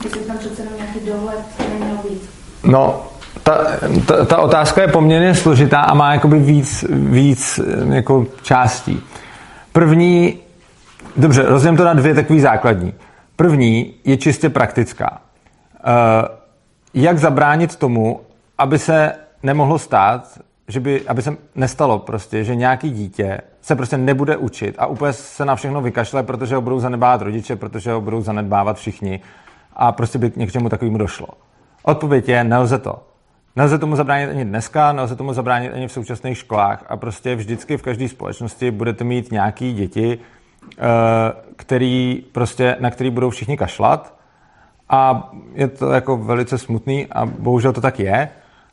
S5: Jestli tam přece jenom nějaký dohled neměl být.
S2: No, ta, ta, ta otázka je poměrně složitá a má jakoby víc, víc jako částí. První, dobře, rozdělím to na dvě takové základní. První je čistě praktická. Uh, jak zabránit tomu, aby se nemohlo stát, že by, aby se nestalo prostě, že nějaký dítě se prostě nebude učit a úplně se na všechno vykašle, protože ho budou zanedbávat rodiče, protože ho budou zanedbávat všichni a prostě by k něčemu takovému došlo. Odpověď je, nelze to. Nelze tomu zabránit ani dneska, nelze tomu zabránit ani v současných školách a prostě vždycky v každé společnosti budete mít nějaký děti, eh, který prostě, na který budou všichni kašlat a je to jako velice smutný a bohužel to tak je.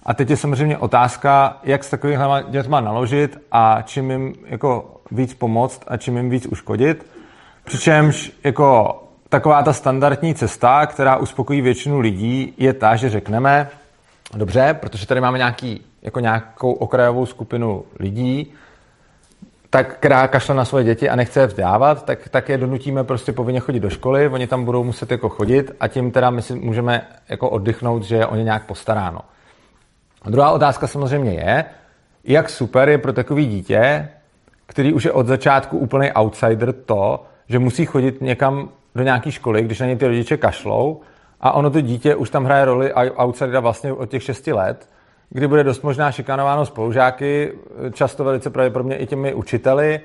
S2: A teď je samozřejmě otázka, jak s takovýmhle dětma naložit a čím jim jako víc pomoct a čím jim víc uškodit. Přičemž jako taková ta standardní cesta, která uspokojí většinu lidí, je ta, že řekneme, dobře, protože tady máme nějaký, jako nějakou okrajovou skupinu lidí, tak, která kašle na svoje děti a nechce je vzdělávat, tak, tak je donutíme prostě povinně chodit do školy, oni tam budou muset jako chodit a tím teda my si můžeme jako oddychnout, že je o ně nějak postaráno. A druhá otázka samozřejmě je, jak super je pro takový dítě, který už je od začátku úplný outsider to, že musí chodit někam do nějaké školy, když na ně ty rodiče kašlou a ono to dítě už tam hraje roli outsidera vlastně od těch 6 let, kdy bude dost možná šikanováno spolužáky, často velice pravděpodobně i těmi učiteli,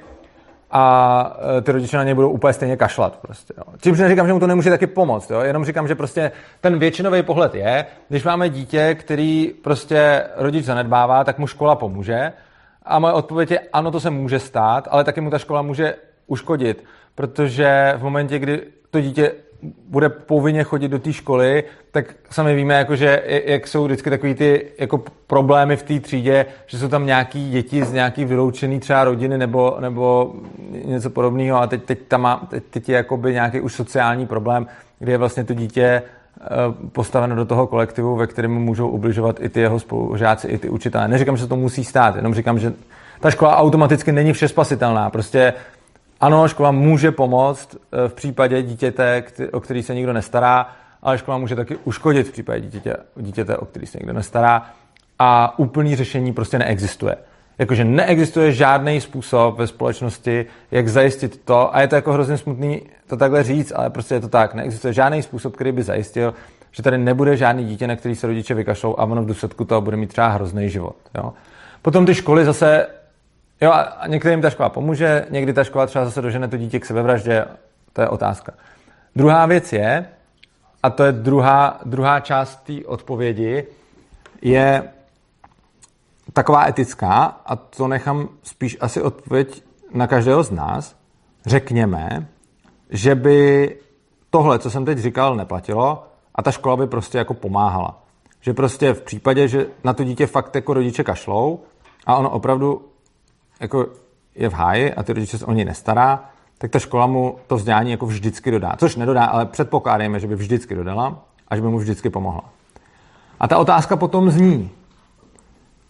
S2: a e, ty rodiče na něj budou úplně stejně kašlat. Prostě, jo. Čímž neříkám, že mu to nemůže taky pomoct, jo. jenom říkám, že prostě ten většinový pohled je, když máme dítě, který prostě rodič zanedbává, tak mu škola pomůže. A moje odpověď je, ano, to se může stát, ale taky mu ta škola může uškodit, protože v momentě, kdy to dítě bude povinně chodit do té školy, tak sami víme, jako, že jak jsou vždycky takový ty jako problémy v té třídě, že jsou tam nějaký děti z nějaký vyloučený třeba rodiny nebo, nebo něco podobného a teď, teď tam má, teď, teď je jakoby nějaký už sociální problém, kde je vlastně to dítě eh, postaveno do toho kolektivu, ve kterém můžou ubližovat i ty jeho spolužáci, i ty učitelé. Neříkám, že to musí stát, jenom říkám, že ta škola automaticky není všespasitelná. Prostě ano, škola může pomoct eh, v případě dítěte, o který se nikdo nestará, ale škola může taky uškodit v případě dítěte, dítěte o který se nikdo nestará a úplný řešení prostě neexistuje. Jakože neexistuje žádný způsob ve společnosti, jak zajistit to, a je to jako hrozně smutný to takhle říct, ale prostě je to tak, neexistuje žádný způsob, který by zajistil, že tady nebude žádný dítě, na který se rodiče vykašlou a ono v důsledku toho bude mít třeba hrozný život. Jo? Potom ty školy zase Jo, a některým ta škola pomůže, někdy ta škola třeba zase dožene to dítě k sebevraždě, to je otázka. Druhá věc je, a to je druhá, druhá část té odpovědi, je taková etická, a to nechám spíš asi odpověď na každého z nás. Řekněme, že by tohle, co jsem teď říkal, neplatilo a ta škola by prostě jako pomáhala. Že prostě v případě, že na to dítě fakt jako rodiče kašlou a ono opravdu jako je v háji a ty rodiče se o něj nestará, tak ta škola mu to vzdělání jako vždycky dodá. Což nedodá, ale předpokládejme, že by vždycky dodala a že by mu vždycky pomohla. A ta otázka potom zní,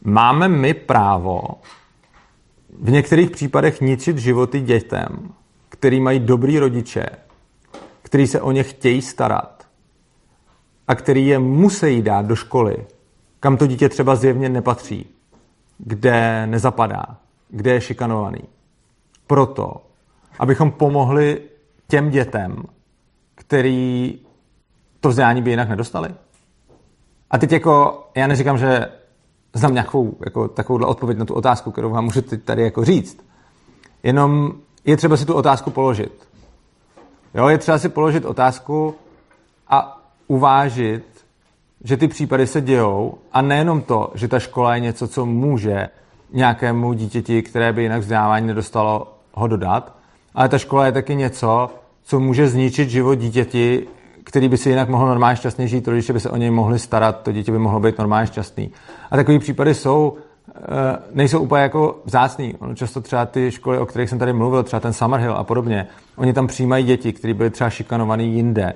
S2: máme my právo v některých případech ničit životy dětem, který mají dobrý rodiče, který se o ně chtějí starat a který je musí dát do školy, kam to dítě třeba zjevně nepatří, kde nezapadá, kde je šikanovaný. Proto, abychom pomohli těm dětem, který to vzdělání by jinak nedostali. A teď jako, já neříkám, že znám nějakou jako, takovouhle odpověď na tu otázku, kterou vám můžu tady jako říct. Jenom je třeba si tu otázku položit. Jo, je třeba si položit otázku a uvážit, že ty případy se dějou a nejenom to, že ta škola je něco, co může nějakému dítěti, které by jinak vzdělávání nedostalo, ho dodat, ale ta škola je taky něco, co může zničit život dítěti, který by si jinak mohl normálně šťastně žít, rodiče by se o něj mohli starat, to dítě by mohlo být normálně šťastný. A takový případy jsou, eh, nejsou úplně jako vzácný. Ono často třeba ty školy, o kterých jsem tady mluvil, třeba ten Summerhill a podobně, oni tam přijímají děti, které byly třeba šikanovaný jinde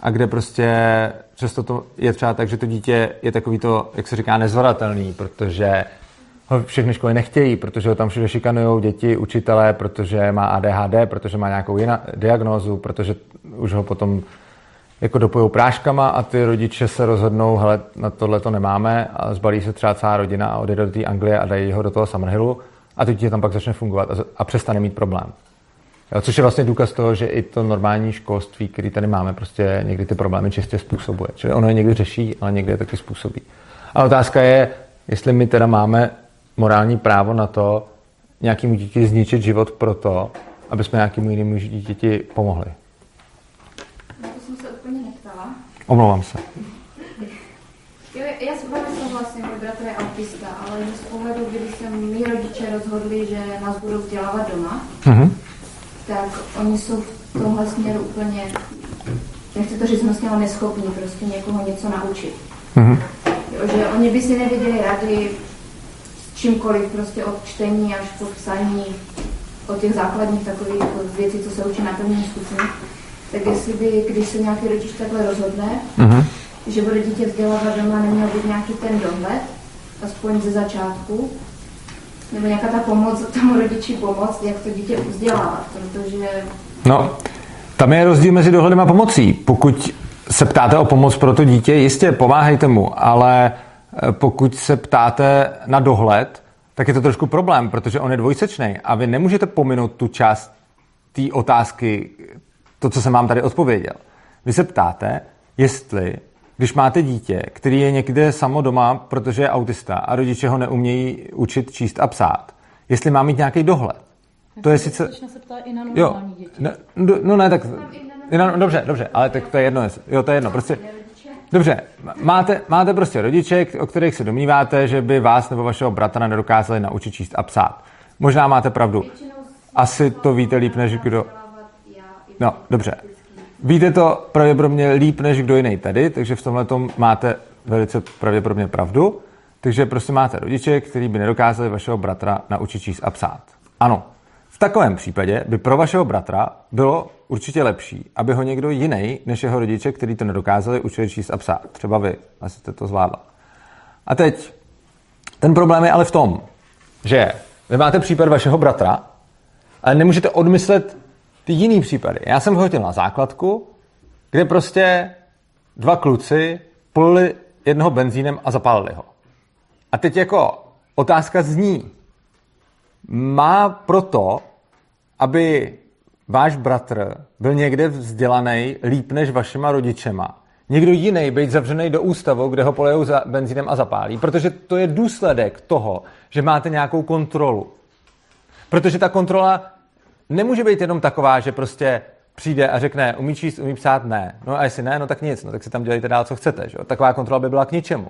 S2: a kde prostě často to je třeba tak, že to dítě je takový to, jak se říká, nezvladatelný, protože ho všechny školy nechtějí, protože ho tam všude šikanují děti, učitelé, protože má ADHD, protože má nějakou jinou diagnózu, protože už ho potom jako dopojou práškama a ty rodiče se rozhodnou, hele, na tohle to nemáme a zbalí se třeba celá rodina a odjede do té Anglie a dají ho do toho Summerhillu a to dítě tam pak začne fungovat a, a přestane mít problém. Jo, což je vlastně důkaz toho, že i to normální školství, který tady máme, prostě někdy ty problémy čistě způsobuje. Čili ono je někdy řeší, ale někdy je taky způsobí. A otázka je, jestli my teda máme morální právo na to nějakému dítěti zničit život proto, aby jsme nějakému jinému dítěti pomohli.
S5: Na to jsem se úplně neptala.
S2: Omlouvám se.
S5: Jo, já s vámi souhlasím, můj bratr je autista, ale z pohledu, kdy se mý rodiče rozhodli, že nás budou vzdělávat doma,
S2: Mhm.
S5: tak oni jsou v tomhle směru úplně, nechci to říct ale neschopní prostě někoho něco naučit.
S2: Mhm.
S5: Jo, že oni by si nevěděli rady čímkoliv, prostě od čtení až po psaní, od těch základních takových věcí, co se učí na první stupni. Tak jestli by, když se nějaký rodič takhle rozhodne,
S2: Mhm.
S5: že bude dítě vzdělávat doma, neměl být nějaký ten dohled, aspoň ze začátku, nebo nějaká ta pomoc, tomu rodiči pomoct, jak to dítě vzdělávat, protože
S2: No, tam je rozdíl mezi dohledem a pomocí. Pokud se ptáte o pomoc pro to dítě, jistě pomáhejte mu, ale pokud se ptáte na dohled, tak je to trošku problém, protože on je dvojsečný a vy nemůžete pominout tu část té otázky, to, co jsem vám tady odpověděl. Vy se ptáte, jestli, když máte dítě, který je někde samo doma, protože je autista a rodiče ho neumějí učit číst a psát, jestli má mít nějaký dohled. To je sice...
S1: Se ptát i na
S2: Jo,
S1: normální děti.
S2: ne, no, no ne, tak... No, dobře, dobře, ale tak to je jedno. Jo, to je jedno, prostě... Dobře, máte, máte prostě rodiče, o kterých se domníváte, že by vás nebo vašeho bratra nedokázali naučit číst a psát. Možná máte pravdu. Asi to víte líp než kdo... No, dobře. Víte to pravděpodobně líp než kdo jiný tady, takže v tomhle tom máte velice pravděpodobně pravdu. Takže prostě máte rodiče, kteří by nedokázali vašeho bratra naučit číst a psát. Ano, v takovém případě by pro vašeho bratra bylo určitě lepší, aby ho někdo jiný než jeho rodiče, kteří to nedokázali, učili číst a psát. Třeba vy, asi jste to zvládla. A teď, ten problém je ale v tom, že vy máte případ vašeho bratra, ale nemůžete odmyslet ty jiný případy. Já jsem hodil na základku, kde prostě dva kluci polili jednoho benzínem a zapálili ho. A teď jako otázka zní, má proto, aby váš bratr byl někde vzdělaný líp než vašima rodičema, někdo jiný být zavřený do ústavu, kde ho polejou za benzínem a zapálí, protože to je důsledek toho, že máte nějakou kontrolu. Protože ta kontrola nemůže být jenom taková, že prostě přijde a řekne, umí číst, umí psát, ne. No a jestli ne, no tak nic, no tak si tam dělejte dál, co chcete. Že? Taková kontrola by byla k ničemu.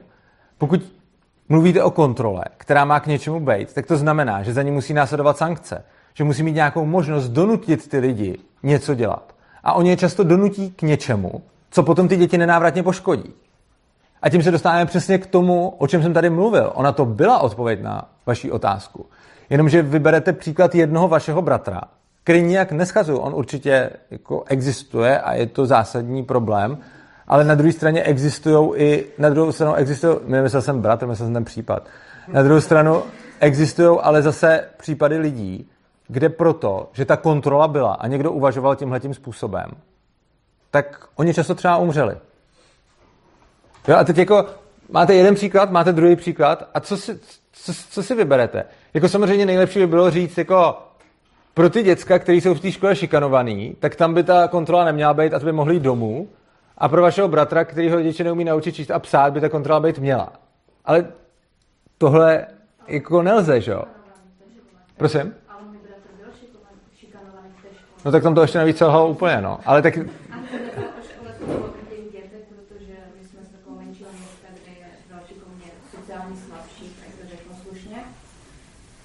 S2: Pokud mluvíte o kontrole, která má k něčemu být, tak to znamená, že za ní musí následovat sankce. Že musí mít nějakou možnost donutit ty lidi něco dělat. A oni je často donutí k něčemu, co potom ty děti nenávratně poškodí. A tím se dostáváme přesně k tomu, o čem jsem tady mluvil. Ona to byla odpověď na vaši otázku. Jenomže vyberete příklad jednoho vašeho bratra, který nijak neschazuju. On určitě jako existuje a je to zásadní problém, ale na druhé straně existují i, na druhou stranu existují, nemyslel jsem bratr, myslel jsem ten případ, na druhou stranu existují ale zase případy lidí, kde proto, že ta kontrola byla a někdo uvažoval tímhletím způsobem, tak oni často třeba umřeli. Jo, a teď jako máte jeden příklad, máte druhý příklad a co si, co, co si vyberete? Jako samozřejmě nejlepší by bylo říct, jako pro ty děcka, kteří jsou v té škole šikanovaný, tak tam by ta kontrola neměla být a to by mohli jít domů. A pro vašeho bratra, který ho rodiče neumí naučit číst a psát, by ta kontrola být měla. Ale tohle jako nelze, že jo? Prosím? No tak tam to ještě navíc selhalo úplně, no. Ale tak...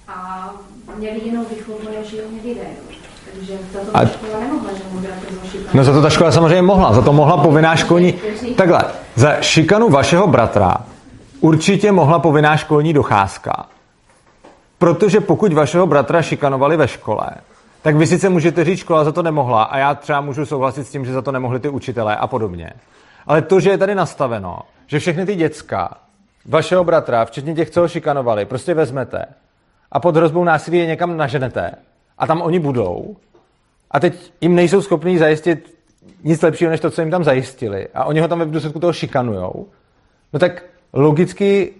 S5: A měli jinou výchovu, než jiní lidé. Takže za to ta škola nemohla, že mu
S2: No za to ta škola samozřejmě mohla, za to mohla povinná školní... Takhle, za šikanu vašeho bratra určitě mohla povinná školní docházka. Protože pokud vašeho bratra šikanovali ve škole, tak vy sice můžete říct, škola za to nemohla a já třeba můžu souhlasit s tím, že za to nemohli ty učitelé a podobně. Ale to, že je tady nastaveno, že všechny ty děcka vašeho bratra, včetně těch, co ho šikanovali, prostě vezmete a pod hrozbou násilí je někam naženete a tam oni budou a teď jim nejsou schopní zajistit nic lepšího, než to, co jim tam zajistili a oni ho tam v důsledku toho šikanujou, no tak logicky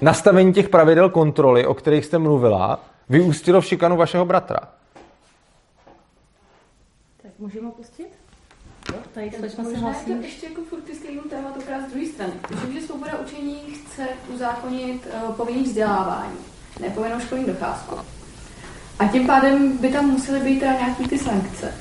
S2: nastavení těch pravidel kontroly, o kterých jste mluvila, vyústilo v šikanu vašeho bratra.
S1: Můžeme ho pustit? Jo, tady slečna se
S6: Možná je
S1: hlasí.
S6: to ještě jako furt ke stejnému tématu, z druhé strany. Myslím, že svoboda učení chce uzákonit uh, povinný vzdělávání, ne povinnou školní docházku. A tím pádem by tam musely být teda nějaký ty sankce,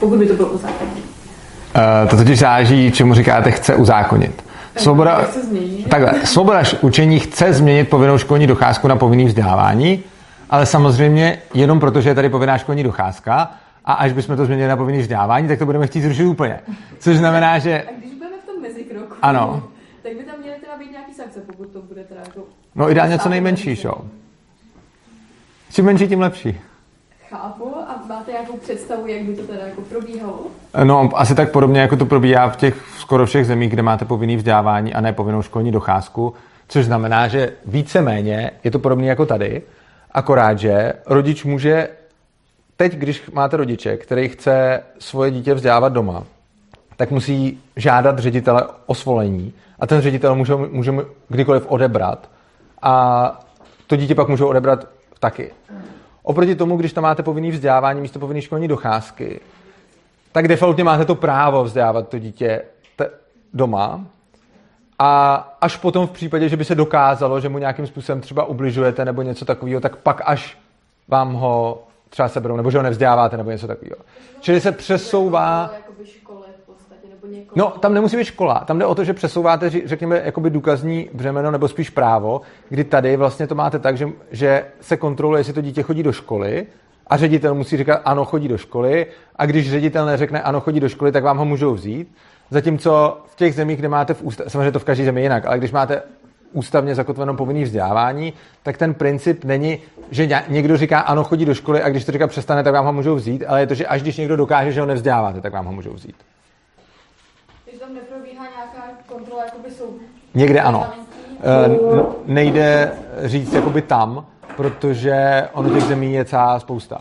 S6: pokud by to bylo uzákoněné.
S2: Uh, to totiž záží, čemu říkáte, chce uzákonit. Svoboda,
S6: se
S2: takhle, svoboda učení chce změnit povinnou školní docházku na povinný vzdělávání, ale samozřejmě jenom proto, že je tady povinná školní docházka a až bychom to změnili na povinný vzdělávání, tak to budeme chtít zrušit úplně. Což znamená, že
S6: A když budeme v tom mezikroku,
S2: Ano.
S6: tak by tam měly teda být nějaký sankce, pokud to bude teda jako...
S2: no ideálně co nejmenší, šo. Čím menší, tím lepší.
S6: Chápu a máte nějakou představu, jak by to teda jako probíhalo?
S2: No, asi tak podobně, jako to probíhá v těch skoro všech zemích, kde máte povinný vzdělávání a ne povinnou školní docházku, což znamená, že víceméně je to podobné jako tady, akorát, že rodič může, teď, když máte rodiče, který chce svoje dítě vzdělávat doma, tak musí žádat ředitele o svolení a ten ředitel může, může kdykoliv odebrat a to dítě pak může odebrat taky. Oproti tomu, když tam máte povinný vzdělávání místo povinné školní docházky, tak defaultně máte to právo vzdělávat to dítě te- doma. A až potom v případě, že by se dokázalo, že mu nějakým způsobem třeba ubližujete nebo něco takového, tak pak až vám ho třeba seberou, nebo že ho nevzděláváte, nebo něco takového. Čili se přesouvá...
S6: Někoho.
S2: No, tam nemusí být škola. Tam jde o to, že přesouváte, řekněme, jakoby důkazní břemeno nebo spíš právo, kdy tady vlastně to máte tak, že, že se kontroluje, jestli to dítě chodí do školy a ředitel musí říkat, ano, chodí do školy a když ředitel neřekne, ano, chodí do školy, tak vám ho můžou vzít. Zatímco v těch zemích, kde máte v ústav, samozřejmě to v každé zemi jinak, ale když máte ústavně zakotvenou povinný vzdělávání, tak ten princip není, že ně- někdo říká, ano, chodí do školy a když to říká přestane, tak vám ho můžou vzít, ale je to, že až když někdo dokáže, že ho nevzděláváte, tak vám ho můžou vzít.
S6: Když tam neprobíhá nějaká kontrola, jakoby jsou...
S2: Někde ano. Eh, n- nejde říct jakoby tam, protože ono těch zemí je celá spousta.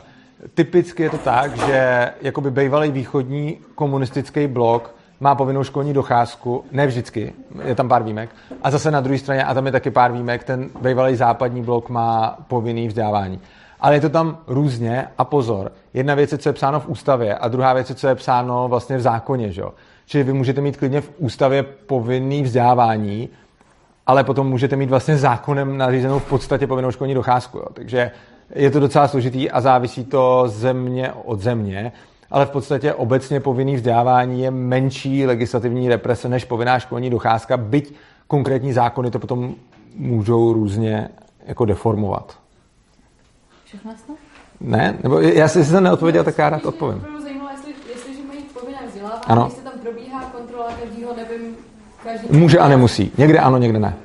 S2: Typicky je to tak, že jakoby bývalý východní komunistický blok má povinnou školní docházku, ne vždycky, je tam pár výjimek, a zase na druhé straně, a tam je taky pár výjimek, ten bývalý západní blok má povinný vzdělávání. Ale je to tam různě a pozor, jedna věc je, co je psáno v ústavě a druhá věc je, co je psáno vlastně v zákoně. Že? Čili vy můžete mít klidně v ústavě povinný vzdělávání, ale potom můžete mít vlastně zákonem nařízenou v podstatě povinnou školní docházku. Jo. Takže je to docela složitý a závisí to země od země, ale v podstatě obecně povinný vzdělávání je menší legislativní represe než povinná školní docházka, byť konkrétní zákony to potom můžou různě jako deformovat.
S1: Všechno jasno?
S2: Ne? Nebo já si jestli jsem neodpověděl, tak já rád
S6: mě
S2: odpovím.
S6: opravdu zajímalo, jestli, jestliže mají povinné vzdělávání,
S2: Ano.
S6: jestli tam probíhá kontrola každého, nevím, každý...
S2: Může a nemusí. Někde ano, někde ne.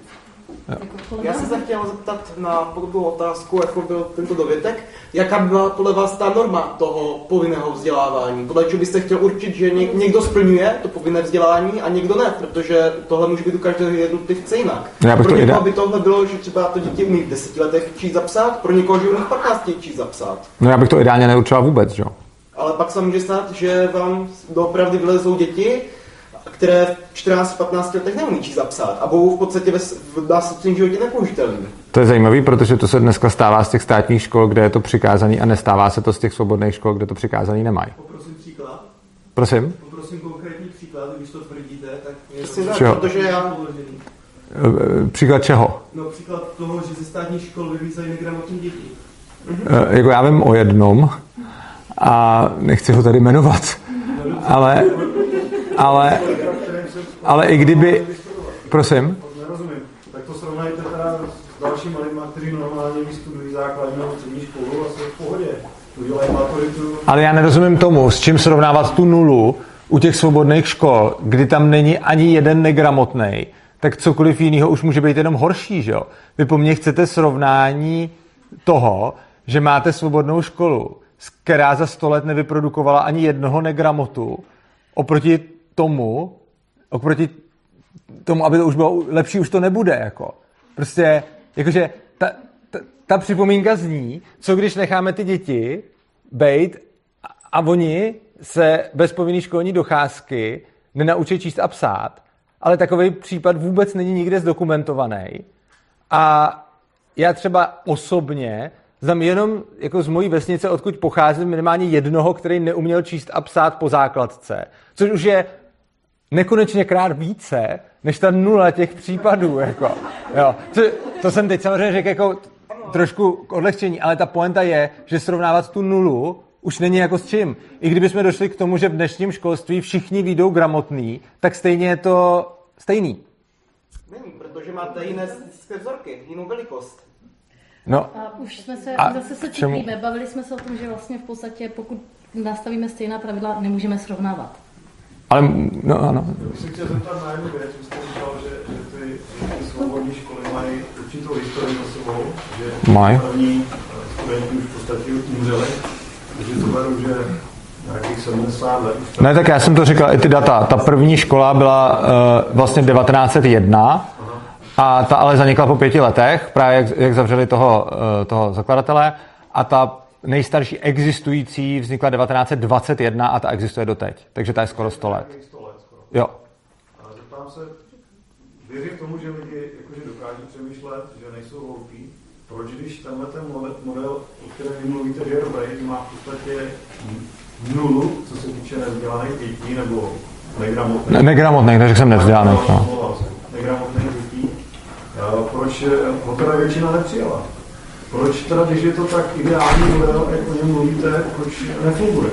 S4: Já jsem se chtěl zeptat na podobnou otázku, jako byl tento dovětek. Jaká by byla podle vás ta norma toho povinného vzdělávání? Podle čeho byste chtěl určit, že něk- někdo splňuje to povinné vzdělávání a někdo ne, protože tohle může být u každého jednotlivce jinak.
S2: Já bych
S4: pro
S2: to
S4: někoho
S2: ide-
S4: by tohle bylo, že třeba to dítě umí v deseti letech číst zapsat, pro někoho, že umí v 15 číst zapsat.
S2: No já bych to ideálně neurčoval vůbec, že? jo?
S4: Ale pak se může stát, že vám doopravdy vylezou děti, které v 14-15 letech neumí číst zapsat a budou v podstatě ve, v následném životě nepoužitelný.
S2: To je zajímavý, protože to se dneska stává z těch státních škol, kde je to přikázaný a nestává se to z těch svobodných škol, kde to přikázaný nemají.
S4: Poprosím příklad.
S2: Prosím?
S4: Poprosím konkrétní příklad, když to tvrdíte, tak
S2: Přesně
S4: to
S2: tak, Čeho?
S4: protože já...
S2: E, Příklad čeho?
S4: No příklad toho, že ze státní škol vylízají negramotní děti.
S2: E, Jako já vím o jednom a nechci ho tady jmenovat, ale, ale, ale i kdyby... Prosím?
S3: Nerozumím. Tak to srovnajte teda s dalšíma lidma, kteří normálně vystudují základní nebo střední školu a jsou v pohodě.
S2: Ale já nerozumím tomu, s čím srovnávat tu nulu u těch svobodných škol, kdy tam není ani jeden negramotný, tak cokoliv jiného už může být jenom horší, že jo? Vy po mně chcete srovnání toho, že máte svobodnou školu, která za sto let nevyprodukovala ani jednoho negramotu, oproti tomu, oproti tomu, aby to už bylo lepší, už to nebude, jako. Prostě, jakože ta, ta, ta připomínka zní, co když necháme ty děti bejt a, a oni se bez povinné školní docházky nenaučí číst a psát, ale takový případ vůbec není nikde zdokumentovaný. A já třeba osobně znám jenom jako z mojí vesnice, odkud pocházím, minimálně jednoho, který neuměl číst a psát po základce. Což už je nekonečně krát více, než ta nula těch případů. Jako. Jo. To, to jsem teď samozřejmě řekl jako trošku k odlehčení, ale ta poenta je, že srovnávat tu nulu už není jako s čím. I kdybychom došli k tomu, že v dnešním školství všichni výjdou gramotný, tak stejně je to stejný.
S7: Není, protože máte jiné vzorky, jinou velikost.
S2: No,
S1: A už jsme se,
S2: A
S1: zase se
S2: čemu?
S1: citlíme, bavili jsme se o tom, že vlastně v podstatě, pokud nastavíme stejná pravidla, nemůžeme srovnávat.
S2: Ale no, ano.
S3: Já bych se chtěl zeptat na jednu věc. Vy jste říkal, že, že ty, ty svobodní školy mají určitou historii za sebou, že
S2: Mají.
S3: první eh, studenti už v podstatě umřeli, takže to beru, že nějakých 70 let už
S2: Ne, tak já jsem to říkal, i ty data. Ta první škola byla uh, vlastně 1901 a ta ale zanikla po pěti letech, právě jak, jak zavřeli toho, uh, toho zakladatele a ta nejstarší existující vznikla 1921 a ta existuje doteď. Takže ta je skoro 100 let.
S3: nějakých 100 let skoro.
S2: Jo.
S3: Ale zeptám se, věřím tomu, že lidi jakože dokáží přemýšlet, že nejsou hloupí. Proč, když tenhle ten model, o kterém vy mluvíte, že je dobrý, má v podstatě nulu, co se týče nevzdělaných dětí, nebo negramotných.
S2: Ne- Negramotný, neřekl jsem nevzdělaný. No.
S3: Negramotných dětí. Eh, Proč eh, ho teda většina nepřijala? Proč teda, když je to tak ideální model, jak o něm mluvíte, proč nefunguje?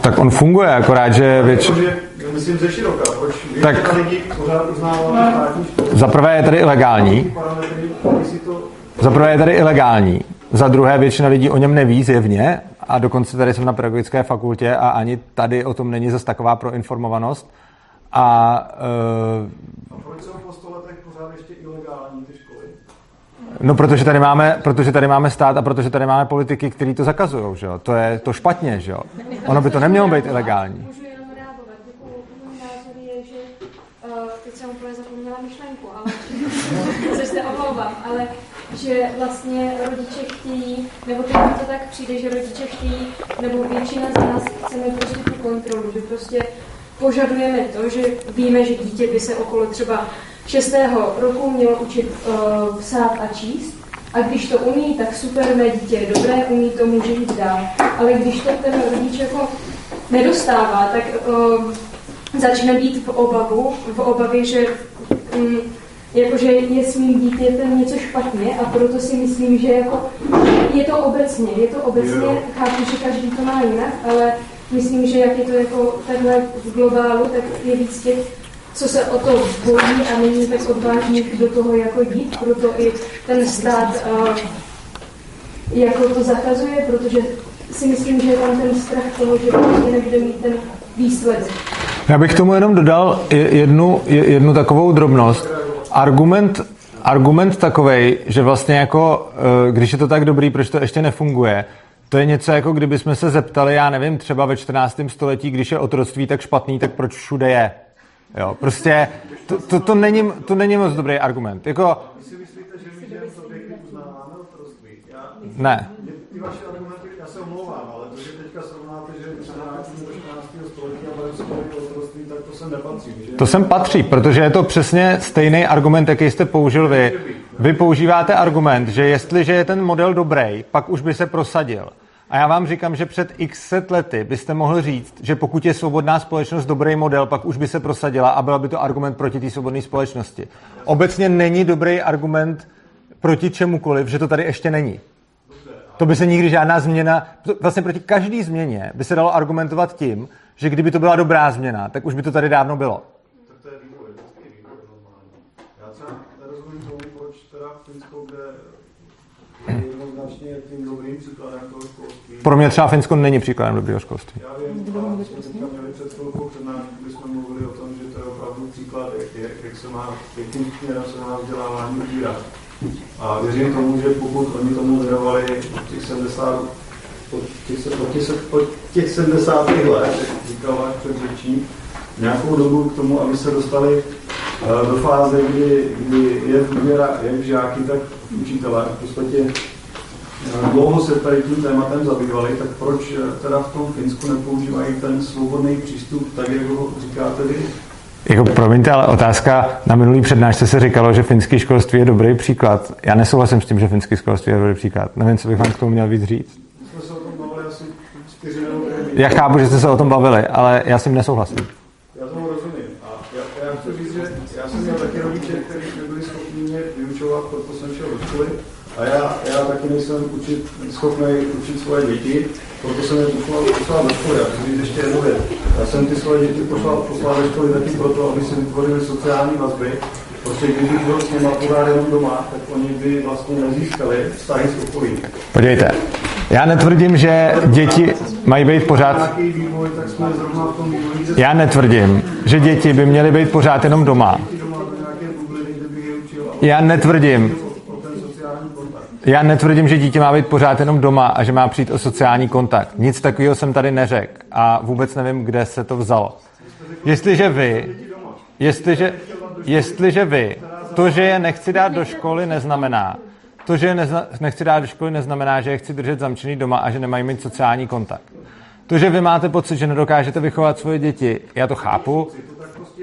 S2: Tak on funguje, akorát, že větši...
S3: Protože, myslím ze široka, proč
S2: Tak-
S3: lidí pořád uznává státní školu?
S2: Za prvé je tady ilegální, za prvé je tady ilegální, za druhé většina lidí o něm neví zjevně a dokonce tady jsem na pedagogické fakultě a ani tady o tom není zase taková proinformovanost. A uh,
S3: A proč jsou po 100 letech pořád ještě ilegální ty školy?
S2: No, protože tady, máme, protože tady máme stát a protože tady máme politiky, kteří to zakazují, že jo? To je to špatně, že jo? Ono by to nemělo být ilegální.
S8: Že uh, teď jsem úplně zapomněla myšlenku, ale [LAUGHS] což se omlouvám, ale že vlastně rodiče chtějí, nebo teď to tak přijde, že rodiče chtějí, nebo většina z nás chceme prostě tu kontrolu, že prostě požadujeme to, že víme, že dítě by se okolo třeba 6. roku mělo učit uh, psát a číst, a když to umí, tak super, mé dítě je dobré, umí to, může jít dál. Ale když to ten rodič jako nedostává, tak uh, začne být v obavu, v obavě, že um, jakože je s mým dítětem něco špatně a proto si myslím, že jako je to obecně, je to obecně,
S3: Jo.
S8: chápu, že každý to má jinak, ale myslím, že jak je to jako takhle v globálu, tak je víc těch, co se o to bojí a není tak odvážných do toho jako jít, proto i ten stát uh, jako to zakazuje, protože si myslím, že je tam ten strach toho, že prostě nebude mít ten výsledek.
S2: Já bych tomu jenom dodal je- jednu, je- jednu takovou drobnost. Argument, argument takovej, že vlastně jako, eh, když je to tak dobrý, proč to ještě nefunguje, to je něco jako kdyby jsme se zeptali, já nevím, třeba ve 14. století, když je otroctví tak špatný, tak proč všude je. Jo, prostě to, to, to, není, to není moc dobrý argument. Jako, ne.
S3: ty vaše argumenty, já se omlouvám, ale to, že teďka srovnáte, že se vrátíme do 14. století a budeme se bavit o otroctví, tak to sem nepatří. Že?
S2: To sem patří, protože je to přesně stejný argument, jaký jste použil vy. Vy používáte argument, že jestliže je ten model dobrý, pak už by se prosadil. A já vám říkám, že před x set lety byste mohl říct, že pokud je svobodná společnost dobrý model, pak už by se prosadila a byl by to argument proti té svobodné společnosti. Obecně není dobrý argument proti čemukoliv, že to tady ještě není. To by se nikdy žádná změna, to- vlastně proti každé změně by se dalo argumentovat tím, že kdyby to byla dobrá změna, tak už by to tady dávno bylo.
S3: Tak to je vývoj, vždycky je vývoj je jednoznačně tím dobrým příkladem školství.
S2: Pro mě třeba Finsko není příkladem dobrého školství.
S3: Já vím, měli před chvilkou přednášku, kdy jsme mluvili o tom, že to je opravdu příklad, jak, jak, jak se má, jakým směrem se má vzdělávání ubírat. A věřím tomu, že pokud oni tomu věnovali od těch 70, od těch, od těch, od těch 70. let, jak říkal váš předřečník, nějakou dobu k tomu, aby se dostali eh, do fáze, kdy, kdy je důvěra jak v žáky, tak v učitele. V podstatě dlouho se tady tím tématem zabývali, tak proč eh, teda v tom Finsku nepoužívají ten svobodný přístup, tak jak ho říkáte vy?
S2: Jako, promiňte, ale otázka na minulý přednášce se říkalo, že finský školství je dobrý příklad. Já nesouhlasím s tím, že finský školství je dobrý příklad. Nevím, co bych vám k tomu měl víc říct.
S3: jsme se o tom bavili asi čtyři nebo pět
S2: Já chápu, že jste se o tom bavili, ale já s tím nesouhlasím.
S3: Já tomu rozumím. A já, já chci říct, že já jsem měl taky rodiče, kteří nebyli schopni mě vyučovat, proto jsem šel do školy. A já, já taky nejsem učit, schopný učit svoje děti, proto jsem je poslal, poslal do školy. Já chci ještě jednu věc. Já jsem ty svoje děti poslal, poslal do školy taky proto, aby si vytvořili sociální vazby, protože kdybych byl s nimi pořád jenom doma, tak oni by vlastně nezískali vztahy s okolím.
S2: Podívejte, já netvrdím, že děti mají být pořád...
S3: Nějaký vývoj, tak jsme zrovna v tom vývoji, že
S2: Já netvrdím, že děti by měly být pořád jenom doma.
S3: doma do
S2: já netvrdím, že dítě má být pořád jenom doma a že má přijít o sociální kontakt. Nic takového jsem tady neřekl a vůbec nevím, kde se to vzalo. Jestliže vy, jestliže, jestliže vy, to, že je nechci dát do školy, neznamená, to, že je nezna, nechci dát do školy, neznamená, že je chci držet zamčený doma a že nemají mít sociální kontakt. To, že vy máte pocit, že nedokážete vychovat svoje děti, já to chápu.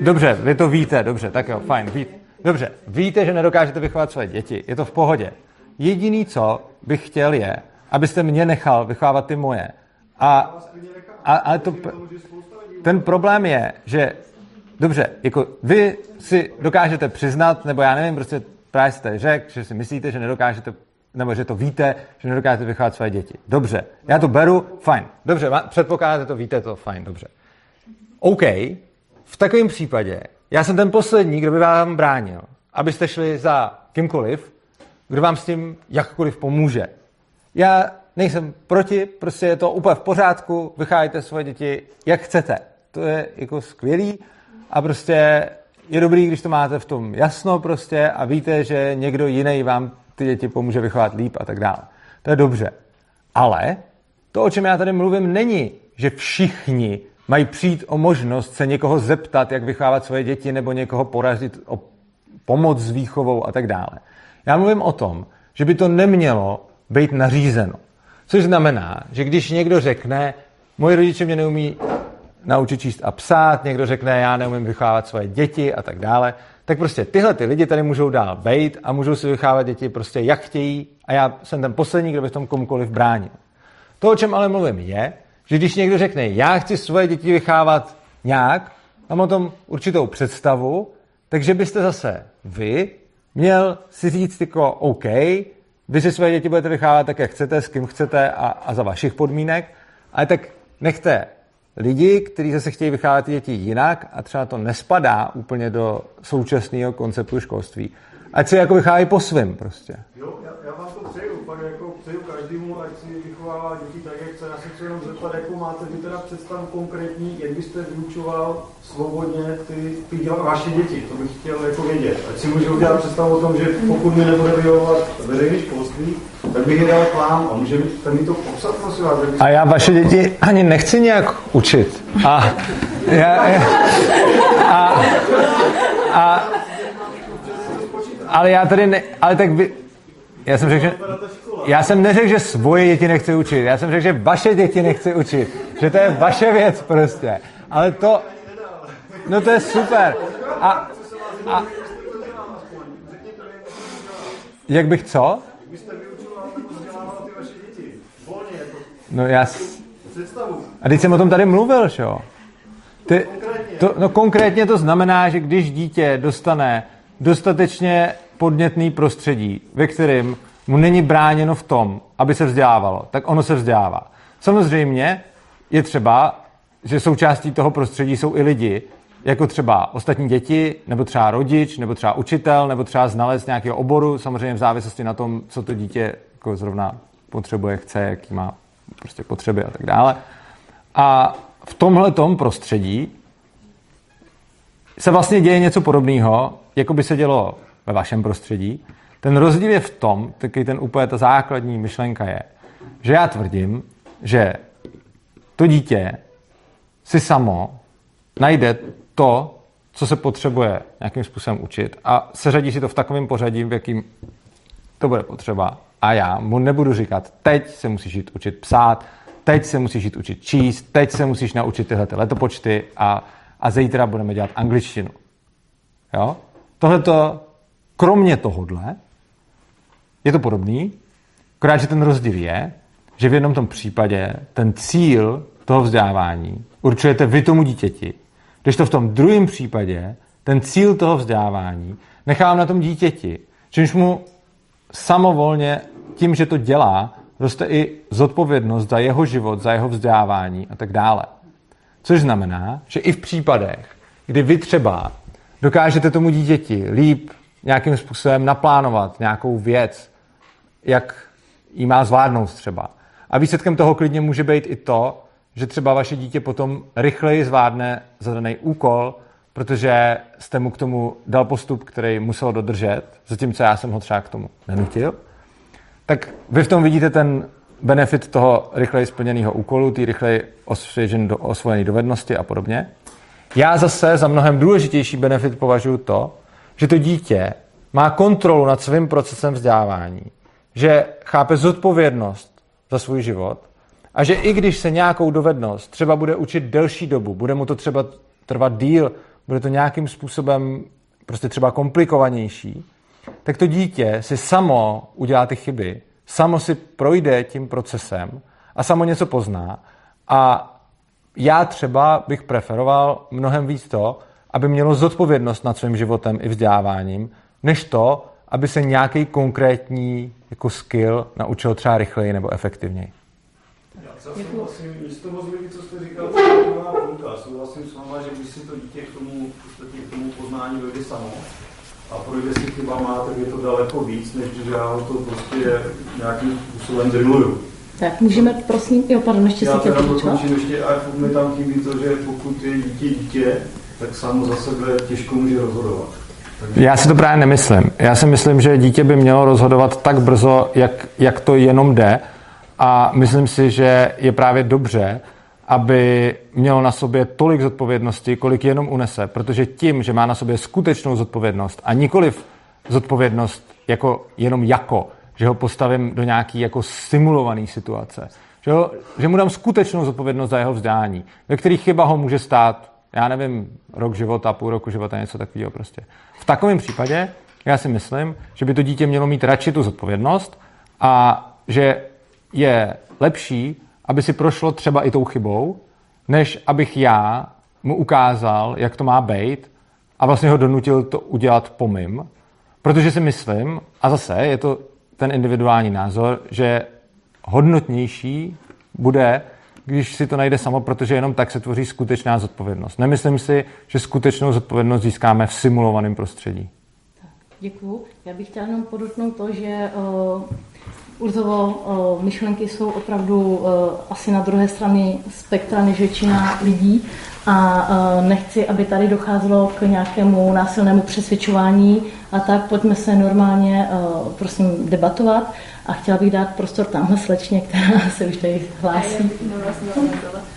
S2: Dobře, vy to víte, dobře, tak jo, fajn. Ví, dobře, víte, že nedokážete vychovat svoje děti, je to v pohodě. Jediný, co bych chtěl, je, abyste mě nechal vychovávat ty moje. A, a, ale to, ten problém je, že dobře, jako vy si dokážete přiznat, nebo já nevím, prostě právě jste řekl, že si myslíte, že nedokážete, nebo že to víte, že nedokážete vychovat své děti. Dobře, já to beru, fajn. Dobře, předpokládáte to, víte to, fajn, dobře. OK, v takovém případě, já jsem ten poslední, kdo by vám bránil, abyste šli za kýmkoliv, kdo vám s tím jakkoliv pomůže. Já nejsem proti, prostě je to úplně v pořádku, vychájte svoje děti, jak chcete. To je jako skvělý a prostě je dobrý, když to máte v tom jasno prostě a víte, že někdo jiný vám ty děti pomůže vychovat líp a tak dále. To je dobře. Ale to, o čem já tady mluvím, není, že všichni mají přijít o možnost se někoho zeptat, jak vychovávat svoje děti, nebo někoho porazit o pomoc s výchovou a tak dále. Já mluvím o tom, že by to nemělo být nařízeno. Což znamená, že když někdo řekne, moji rodiče mě neumí naučit číst a psát, někdo řekne, já neumím vychovávat svoje děti a tak dále, tak prostě tyhle ty lidi tady můžou dál bejt a můžou si vychovávat děti prostě jak chtějí a já jsem ten poslední, kdo by v tom komukoliv bránil. To, o čem ale mluvím, je, že když někdo řekne, já chci svoje děti vychávat nějak, mám o tom určitou představu, takže byste zase vy měl si říct jako OK, vy si své děti budete vychávat tak, jak chcete, s kým chcete a, a za vašich podmínek, ale tak nechte lidi, kteří zase chtějí vychávat děti jinak a třeba to nespadá úplně do současného konceptu školství. Ať si jako vychávají po svým prostě.
S3: Jo, já, já vám to přeju, přeju každému, ať si vychovává děti tak, jak chce. Já se chci jenom zeptat, jakou máte vy teda představu konkrétní, jak byste vyučoval svobodně ty, ty vaše děti, to bych chtěl jako vědět. Ať si můžu udělat představu o tom, že pokud mi nebude vyhovovat veřejné školství, tak bych je dal k vám a můžete mi to popsat, prosím vás.
S2: A já vaše děti ani nechci nějak učit. A, já, já, a, a, ale já tady ne, ale tak vy, já jsem řekl, že, já jsem neřekl, že svoje děti nechci učit, já jsem řekl, že vaše děti nechci učit, že to je vaše věc prostě. Ale to, no to je super. A, a, jak bych co? No já. A teď jsem o tom tady mluvil, že jo? Ty, to, no konkrétně to znamená, že když dítě dostane dostatečně podnětný prostředí, ve kterém mu není bráněno v tom, aby se vzdělávalo, tak ono se vzdělává. Samozřejmě je třeba, že součástí toho prostředí jsou i lidi, jako třeba ostatní děti, nebo třeba rodič, nebo třeba učitel, nebo třeba znalec nějakého oboru, samozřejmě v závislosti na tom, co to dítě jako zrovna potřebuje, chce, jaký má prostě potřeby a tak dále. A v tomhle prostředí se vlastně děje něco podobného, jako by se dělo ve vašem prostředí. Ten rozdíl je v tom, taky ten úplně ta základní myšlenka je, že já tvrdím, že to dítě si samo najde to, co se potřebuje nějakým způsobem učit a seřadí si to v takovém pořadí, v jakým to bude potřeba. A já mu nebudu říkat, teď se musíš jít učit psát, teď se musíš jít učit číst, teď se musíš naučit tyhle ty letopočty a, a zítra budeme dělat angličtinu. Jo? Tohleto, kromě tohodle, je to podobný, akorát, že ten rozdíl je, že v jednom tom případě ten cíl toho vzdělávání určujete vy tomu dítěti, když to v tom druhém případě ten cíl toho vzdělávání nechám na tom dítěti, čímž mu samovolně tím, že to dělá, roste i zodpovědnost za jeho život, za jeho vzdělávání a tak dále. Což znamená, že i v případech, kdy vy třeba dokážete tomu dítěti líp nějakým způsobem naplánovat nějakou věc, jak ji má zvládnout třeba. A výsledkem toho klidně může být i to, že třeba vaše dítě potom rychleji zvládne zadaný úkol, protože jste mu k tomu dal postup, který musel dodržet, zatímco já jsem ho třeba k tomu nenutil, tak vy v tom vidíte ten benefit toho rychleji splněného úkolu, ty rychleji osvojené dovednosti a podobně. Já zase za mnohem důležitější benefit považuji to, že to dítě má kontrolu nad svým procesem vzdělávání, že chápe zodpovědnost za svůj život a že i když se nějakou dovednost třeba bude učit delší dobu, bude mu to třeba trvat díl, bude to nějakým způsobem prostě třeba komplikovanější, tak to dítě si samo udělá ty chyby, samo si projde tím procesem a samo něco pozná. A já třeba bych preferoval mnohem víc to, aby mělo zodpovědnost nad svým životem i vzděláváním, než to, aby se nějaký konkrétní jako skill naučil třeba rychleji nebo efektivněji.
S3: Já zase vlastně místo moc lidí, co jste říkal, to je půlka. Souhlasím s váma, že když si to dítě k tomu, k tomu poznání dojde samo, a projde si chybama, tak je to daleko víc, než když já to prostě nějakým způsobem driluju.
S1: Tak můžeme, prosím, jo, pardon, ještě
S3: já
S1: si tě
S3: dokončím ještě, a mi tam chybí to, že pokud je dítě dítě, tak samo za sebe těžko může rozhodovat.
S2: Takže... Já si to právě nemyslím. Já si myslím, že dítě by mělo rozhodovat tak brzo, jak, jak to jenom jde. A myslím si, že je právě dobře, aby mělo na sobě tolik zodpovědnosti, kolik jenom unese, protože tím, že má na sobě skutečnou zodpovědnost a nikoliv zodpovědnost jako jenom jako, že ho postavím do nějaký jako simulované situace, že, ho, že mu dám skutečnou zodpovědnost za jeho vzdání, ve kterých chyba ho může stát, já nevím, rok života, půl roku života, něco takového prostě. V takovém případě já si myslím, že by to dítě mělo mít radši tu zodpovědnost a že je lepší, aby si prošlo třeba i tou chybou, než abych já mu ukázal, jak to má být a vlastně ho donutil to udělat po mým. Protože si myslím, a zase je to ten individuální názor, že hodnotnější bude, když si to najde samo, protože jenom tak se tvoří skutečná zodpovědnost. Nemyslím si, že skutečnou zodpovědnost získáme v simulovaném prostředí.
S1: Děkuju. Já bych chtěla jenom podotknout to, že uh, Urzovo myšlenky jsou opravdu asi na druhé straně spektra než většina lidí a nechci, aby tady docházelo k nějakému násilnému přesvědčování a tak pojďme se normálně prosím debatovat a chtěla bych dát prostor tamhle slečně, která [LAUGHS] se už tady hlásí.
S6: No, vlastně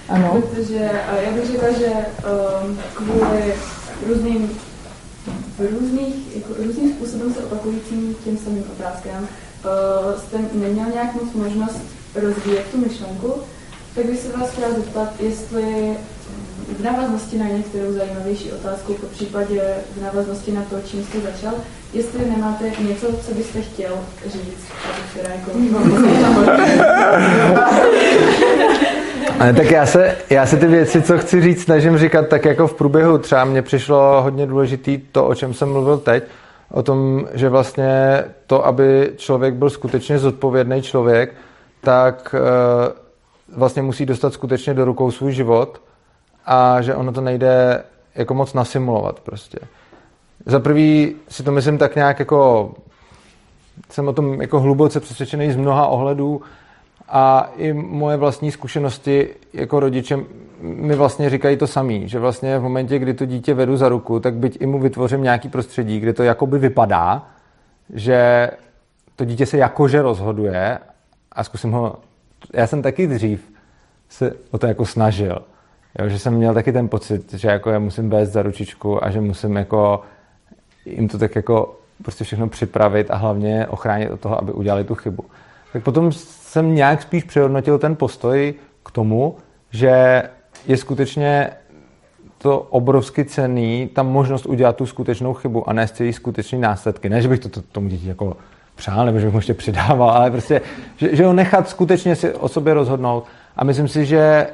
S6: ano. Protože já bych řekla, že kvůli různým různých, jako, různým způsobem se opakujícím těm samým otázkám uh, jste neměl nějak moc možnost rozvíjet tu myšlenku, tak bych se vás chtěla zeptat, jestli v návaznosti na některou zajímavější otázku, po případě v návaznosti na to, čím jste začal, jestli nemáte něco, co byste chtěl říct, teda jako [LAUGHS]
S2: Ale tak já se, já se ty věci, co chci říct, snažím říkat tak jako v průběhu. Třeba mně přišlo hodně důležitý to, o čem jsem mluvil teď, o tom, že vlastně to, aby člověk byl skutečně zodpovědný člověk, tak eh, vlastně musí dostat skutečně do rukou svůj život a že ono to nejde jako moc nasimulovat prostě. Za prvý si to myslím tak nějak jako jsem o tom jako hluboce přesvědčený z mnoha ohledů, a i moje vlastní zkušenosti jako rodiče mi vlastně říkají to samý, že vlastně v momentě, kdy to dítě vedu za ruku, tak byť i mu vytvořím nějaký prostředí, kde to jakoby vypadá, že to dítě se jakože rozhoduje a zkusím ho, já jsem taky dřív se o to jako snažil, jo, že jsem měl taky ten pocit, že jako já musím vést za ručičku a že musím jako jim to tak jako prostě všechno připravit a hlavně ochránit od toho, aby udělali tu chybu. Tak potom jsem nějak spíš přehodnotil ten postoj k tomu, že je skutečně to obrovsky cený, ta možnost udělat tu skutečnou chybu a nést její skutečný následky. Ne, že bych to, to tomu dítě jako přál, nebo že bych mu ještě přidával, ale prostě, že, že ho nechat skutečně si o sobě rozhodnout. A myslím si, že e,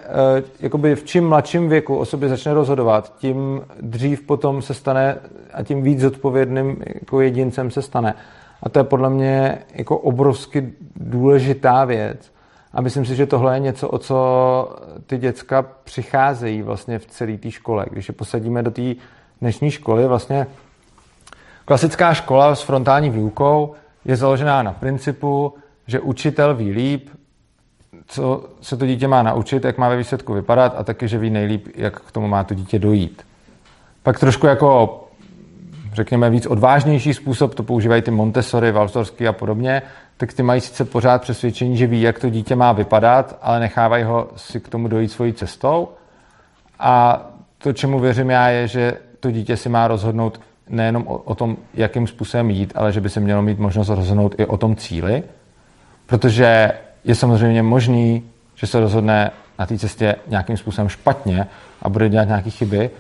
S2: jakoby v čím mladším věku o sobě začne rozhodovat, tím dřív potom se stane a tím víc zodpovědným jako jedincem se stane. A to je podle mě jako obrovsky důležitá věc. A myslím si, že tohle je něco, o co ty děcka přicházejí vlastně v celé té škole. Když je posadíme do té dnešní školy, vlastně klasická škola s frontální výukou je založená na principu, že učitel ví líp, co se to dítě má naučit, jak má ve výsledku vypadat a taky, že ví nejlíp, jak k tomu má to dítě dojít. Pak trošku jako řekněme, víc odvážnější způsob, to používají ty Montessori, Valsorsky a podobně, tak ty mají sice pořád přesvědčení, že ví, jak to dítě má vypadat, ale nechávají ho si k tomu dojít svojí cestou. A to, čemu věřím já, je, že to dítě si má rozhodnout nejenom o, o tom, jakým způsobem jít, ale že by se mělo mít možnost rozhodnout i o tom cíli, protože je samozřejmě možný, že se rozhodne na té cestě nějakým způsobem špatně a bude dělat nějaké chyby,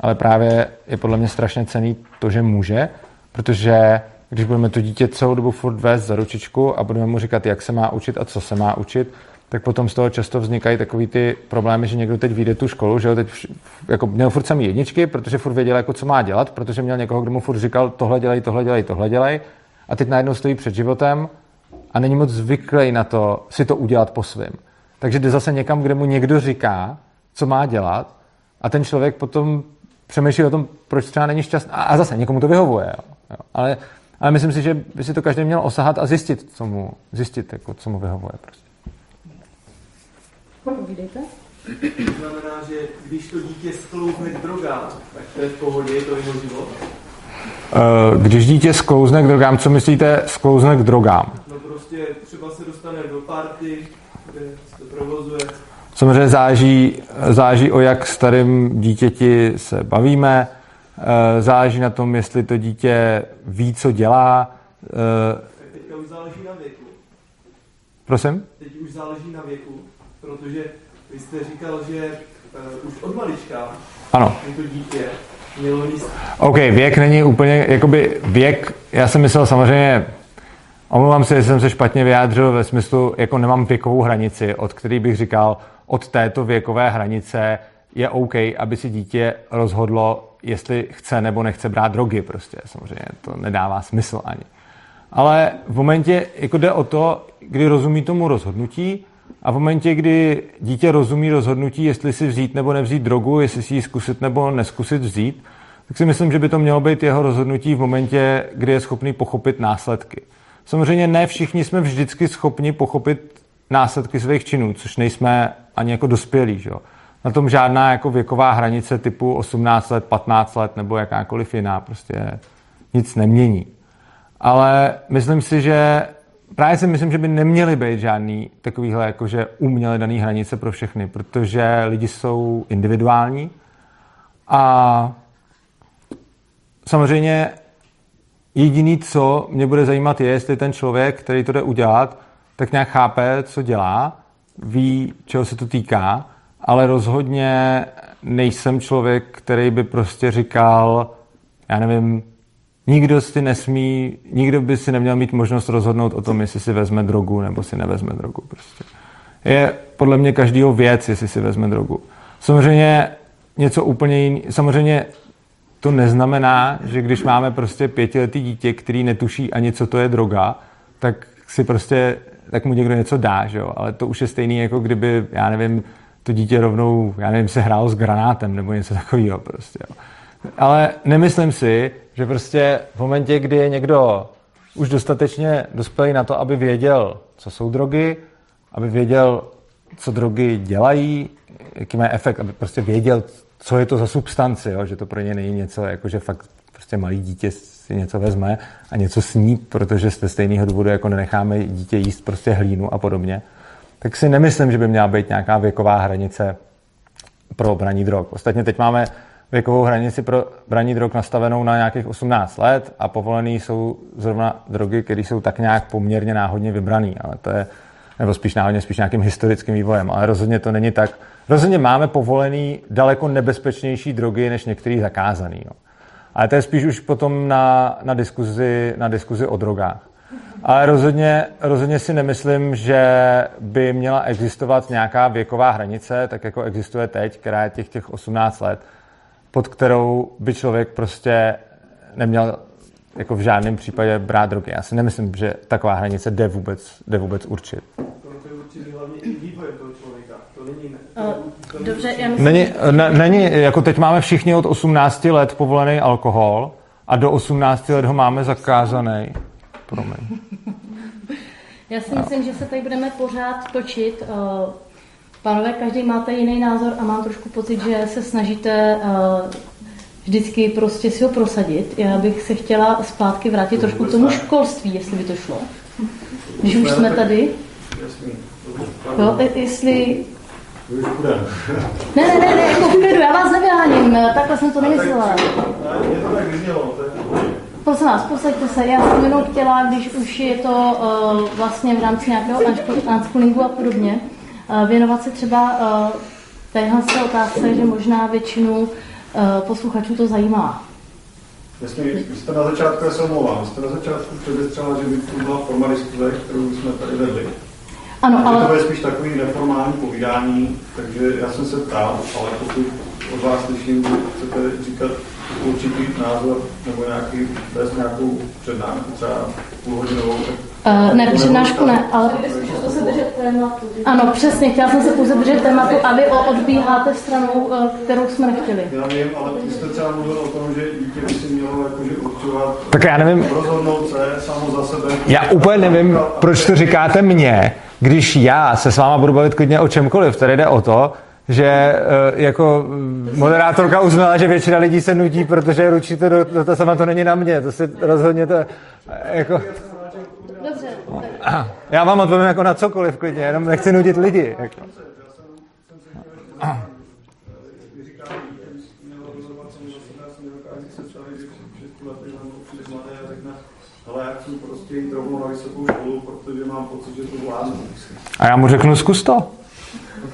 S2: ale právě je podle mě strašně cený to, že může, protože když budeme to dítě celou dobu furt vést za ručičku a budeme mu říkat, jak se má učit a co se má učit, tak potom z toho často vznikají takový ty problémy, že někdo teď vyjde tu školu, že jo, teď jako měl furt samý jedničky, protože furt věděl, jako co má dělat, protože měl někoho, kdo mu furt říkal, tohle dělej, tohle dělej, tohle dělej, a teď najednou stojí před životem a není moc zvyklý na to si to udělat po svém. Takže jde zase někam, kde mu někdo říká, co má dělat, a ten člověk potom přemýšlí o tom, proč třeba není šťastný. A zase někomu to vyhovuje. Jo. Jo. Ale, ale myslím si, že by si to každý měl osahat a zjistit, co mu, zjistit, jako, co mu vyhovuje. Prostě.
S1: Povídejte.
S4: To znamená, že když to dítě sklouzne k drogám, tak to je v pohodě, je to jeho život?
S2: Uh, když dítě sklouzne k drogám, co myslíte sklouzne k drogám?
S4: Prostě třeba se dostane do party, kde se to provozuje,
S2: Samozřejmě záží, záží o jak starým dítěti se bavíme, eh, záleží na tom, jestli to dítě ví, co dělá.
S4: Eh, Teďka už záleží na věku.
S2: Prosím?
S4: Teď už záleží na věku, protože vy jste říkal, že uh, už od malička
S2: ano.
S4: to dítě mělo míst.
S2: OK, věk není úplně, jakoby věk, já jsem myslel samozřejmě, omlouvám se, že jsem se špatně vyjádřil ve smyslu, jako nemám věkovou hranici, od který bych říkal, od této věkové hranice je OK, aby si dítě rozhodlo, jestli chce nebo nechce brát drogy prostě. Samozřejmě to nedává smysl ani. Ale v momentě, jako jde o to, kdy rozumí tomu rozhodnutí a v momentě, kdy dítě rozumí rozhodnutí, jestli si vzít nebo nevzít drogu, jestli si ji zkusit nebo neskusit vzít, tak si myslím, že by to mělo být jeho rozhodnutí v momentě, kdy je schopný pochopit následky. Samozřejmě ne všichni jsme vždycky schopni pochopit následky svých činů, což nejsme ani jako dospělí. Že? Na tom žádná jako věková hranice typu 18 let, 15 let nebo jakákoliv jiná prostě nic nemění. Ale myslím si, že právě si myslím, že by neměly být žádný takovýhle jakože uměle daný hranice pro všechny, protože lidi jsou individuální a samozřejmě jediný, co mě bude zajímat, je, jestli ten člověk, který to jde udělat, tak nějak chápe, co dělá, ví, čeho se to týká, ale rozhodně nejsem člověk, který by prostě říkal, já nevím, nikdo si nesmí, nikdo by si neměl mít možnost rozhodnout o tom, jestli si vezme drogu nebo si nevezme drogu. Prostě. Je podle mě každýho věc, jestli si vezme drogu. Samozřejmě něco úplně jiný, samozřejmě to neznamená, že když máme prostě pětiletý dítě, který netuší ani, co to je droga, tak si prostě tak mu někdo něco dá, že jo? ale to už je stejný, jako kdyby, já nevím, to dítě rovnou, já nevím, se hrálo s granátem nebo něco takového prostě. Jo. Ale nemyslím si, že prostě v momentě, kdy je někdo už dostatečně dospělý na to, aby věděl, co jsou drogy, aby věděl, co drogy dělají, jaký má efekt, aby prostě věděl, co je to za substanci, jo? že to pro ně není něco, jako že fakt prostě malý dítě si něco vezme a něco sní, protože z stejného důvodu jako nenecháme dítě jíst prostě hlínu a podobně, tak si nemyslím, že by měla být nějaká věková hranice pro braní drog. Ostatně teď máme věkovou hranici pro braní drog nastavenou na nějakých 18 let a povolený jsou zrovna drogy, které jsou tak nějak poměrně náhodně vybraný, ale to je, nebo spíš náhodně, spíš nějakým historickým vývojem, ale rozhodně to není tak. Rozhodně máme povolený daleko nebezpečnější drogy, než některý zakázaný. Jo. Ale to je spíš už potom na, na, diskuzi, na diskuzi o drogách. Ale rozhodně, rozhodně si nemyslím, že by měla existovat nějaká věková hranice, tak jako existuje teď, která je těch, těch 18 let, pod kterou by člověk prostě neměl jako v žádném případě brát drogy. Já si nemyslím, že taková hranice jde vůbec, jde vůbec určit.
S1: Dobře, já myslím...
S2: Není, ne, není, jako teď máme všichni od 18 let povolený alkohol a do 18 let ho máme zakázaný. Promiň.
S1: Já si myslím, že se tady budeme pořád točit. Eh, pánové, každý máte jiný názor a mám trošku pocit, že se snažíte eh, vždycky prostě si ho prosadit. Já bych se chtěla zpátky vrátit trošku k tomu školství, jestli by to šlo. Když už jsme tady. Jo, jestli ne, ne, ne, ne, jako v klidu, já vás nevyháním, takhle jsem to nemyslela.
S3: Je to tak vyznělo,
S1: Prosím vás, posaďte se, já jsem jenom chtěla, když už je to uh, vlastně v rámci nějakého unschoolingu a podobně, uh, věnovat se třeba uh, téhle se otázce, že možná většinu uh, posluchačů to zajímá.
S3: Jasně, vy jste na začátku, já se omlouvám, jste na začátku předestřela, že by to byla forma diskuze, kterou jsme tady vedli.
S1: Ano, ale...
S3: To je spíš takový neformální povídání, takže já jsem se ptal, ale pokud od vás slyším, že chcete říkat určitý názor nebo nějaký, bez nějakou přednášku, třeba půlhodinovou,
S1: Uh, ne, přednášku ne, ale... Ano, přesně, chtěla jsem se pouze držet tématu a vy odbíháte stranu, uh, kterou jsme nechtěli.
S3: Já vím, ale ty jste třeba mluvil o tom, že dítě by si mělo jakože určovat,
S2: tak já nevím,
S3: rozhodnout se samo za sebe.
S2: Já úplně nevím, proč to říkáte mně, když já se s váma budu bavit klidně o čemkoliv, tady jde o to, že eh, jako moderátorka uznala, že většina lidí se nudí, protože ručíte do, do to sama to není na mě, to si rozhodně to jako...
S1: Dobře.
S2: Já vám odpovím jako na cokoliv klidně, jenom nechci nudit lidi. Jako.
S3: Jít rovnou na vysokou školu, protože mám pocit, že to zvládnu.
S2: A já mu řeknu, zkus to.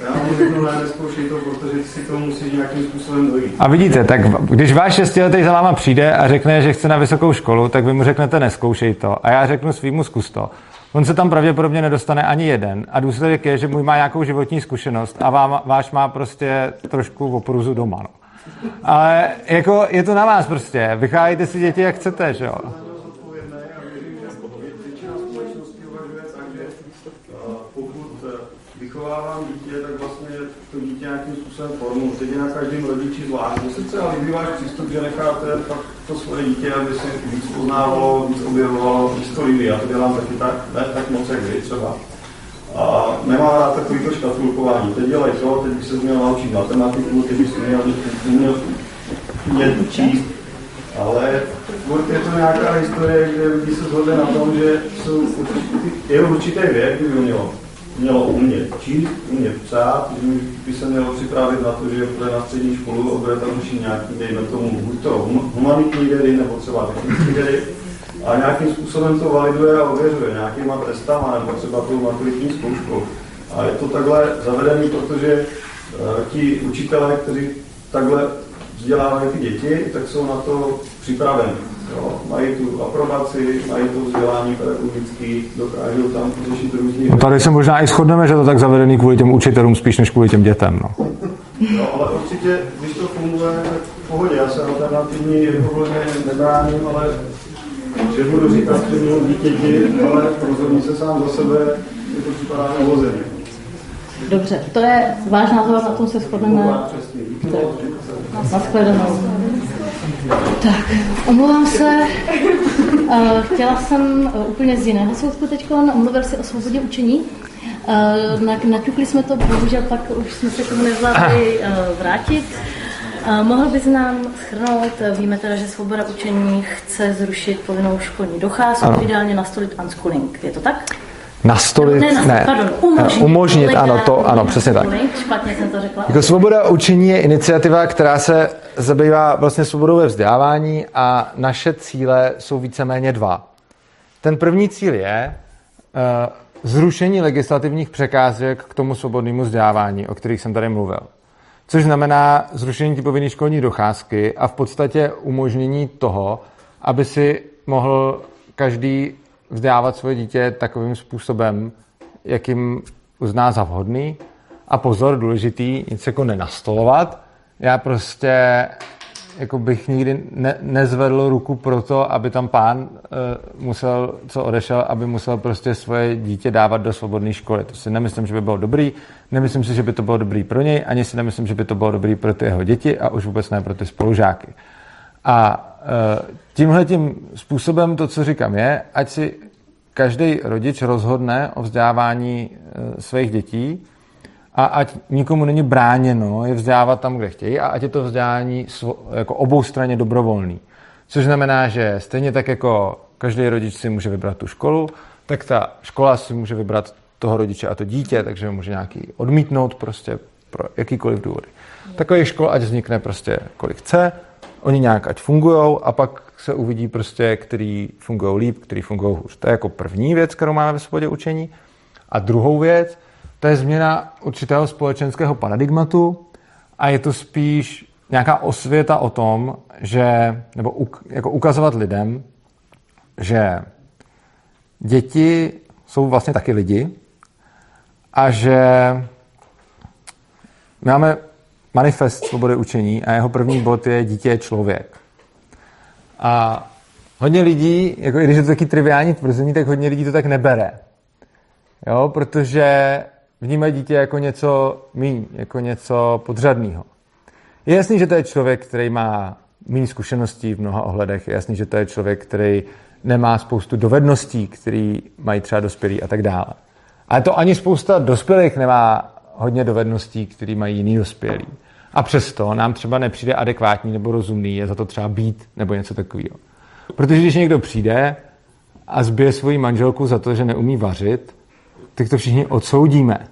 S3: Já mu řeknu, ne, neskoušej to, protože si to musí nějakým způsobem dojít.
S2: A vidíte, tak když váš šestiletý za váma přijde a řekne, že chce na vysokou školu, tak vy mu řeknete, neskoušej to. A já řeknu svýmu, zkus to. On se tam pravděpodobně nedostane ani jeden. A důsledek je, že můj má nějakou životní zkušenost a vám, váš má prostě trošku v opruzu doma. No. Ale jako je to na vás prostě. Vychájte si děti, jak chcete, že jo.
S3: Vychovávám dítě, tak vlastně to dítě nějakým způsobem formu. Teď je na každém rodiči zvlášť. Mně se třeba líbí váš přístup, že necháte fakt to svoje dítě, aby se víc poznávalo, víc objevovalo, víc to líbí. Já to dělám taky tak, ne tak moc, jak vy třeba. A nemám rád takový to škatulkování. Teď dělej to, teď by se měl naučit matematiku, teď by se měl, měl měl číst. Ale je to nějaká historie, kde lidi se shodli na tom, že jsou určitý, je určitý věk, kdy by mělo mělo umět číst, umět psát, že by se mělo připravit na to, že bude na střední školu a bude tam učit nějaký, dejme tomu, buď to humanitní vědy nebo třeba technické vědy, a nějakým způsobem to validuje a ověřuje nějakýma testama nebo třeba tou maturitní zkouškou. A je to takhle zavedený, protože uh, ti učitelé, kteří takhle vzdělávají ty děti, tak jsou na to připraveni. Jo, mají tu aprobaci, mají to vzdělání pedagogické, dokážou tam řešit různý...
S2: No tady se možná i shodneme, že to tak zavedený kvůli těm učitelům spíš než kvůli těm dětem. No.
S3: no ale určitě, když to funguje, tak v pohodě. Já se alternativní jednovolně nebráním, ale že budu říkat střednímu dítěti, ale rozhodní se sám za sebe, je to připadá uvozeně.
S1: Dobře, to je váš názor, na tom se shodneme. Naschledanou. Tak, omlouvám se. Uh, chtěla jsem uh, úplně z jiného soudku teď, mluvil si o svobodě učení. Uh, naťukli jsme to, bohužel pak už jsme se k tomu nezvládli vrátit. Mohl bys nám schrnout, víme teda, že Svoboda učení chce zrušit povinnou školní docházku, ideálně nastolit unschooling. Je to tak?
S2: Nastolit, ne,
S1: ne, pardon, umožnit,
S2: umožnit ano, to, ano, přesně tak.
S1: Špatně jsem to řekla.
S2: Jako svoboda učení je iniciativa, která se zabývá vlastně svobodou ve vzdělávání a naše cíle jsou víceméně dva. Ten první cíl je uh, zrušení legislativních překázek k tomu svobodnému vzdělávání, o kterých jsem tady mluvil. Což znamená zrušení ty povinné školní docházky a v podstatě umožnění toho, aby si mohl každý vzdělávat svoje dítě takovým způsobem, jakým uzná za vhodný. A pozor, důležitý, nic jako nenastolovat. Já prostě jako bych nikdy ne, nezvedl ruku pro to, aby tam pán uh, musel, co odešel, aby musel prostě svoje dítě dávat do svobodné školy. To si nemyslím, že by bylo dobrý, nemyslím si, že by to bylo dobrý pro něj, ani si nemyslím, že by to bylo dobrý pro ty jeho děti a už vůbec ne pro ty spolužáky. A uh, tímhle tím způsobem to, co říkám, je, ať si každý rodič rozhodne o vzdělávání uh, svých dětí, a ať nikomu není bráněno je vzdělávat tam, kde chtějí a ať je to vzdělání jako obou straně dobrovolný. Což znamená, že stejně tak jako každý rodič si může vybrat tu školu, tak ta škola si může vybrat toho rodiče a to dítě, takže může nějaký odmítnout prostě pro jakýkoliv důvody. Takových škol ať vznikne prostě kolik chce, oni nějak ať fungují a pak se uvidí prostě, který fungují líp, který fungují hůř. To je jako první věc, kterou máme ve svobodě učení. A druhou věc to je změna určitého společenského paradigmatu a je to spíš nějaká osvěta o tom, že, nebo uk, jako ukazovat lidem, že děti jsou vlastně taky lidi a že máme manifest svobody učení a jeho první bod je dítě je člověk. A hodně lidí, jako i když je to taky triviální tvrzení, tak hodně lidí to tak nebere. Jo, protože vnímají dítě jako něco míň, jako něco podřadného. Je jasný, že to je člověk, který má méně zkušeností v mnoha ohledech. Je jasný, že to je člověk, který nemá spoustu dovedností, který mají třeba dospělí a tak dále. Ale to ani spousta dospělých nemá hodně dovedností, které mají jiný dospělí. A přesto nám třeba nepřijde adekvátní nebo rozumný je za to třeba být nebo něco takového. Protože když někdo přijde a zbije svoji manželku za to, že neumí vařit, tak to všichni odsoudíme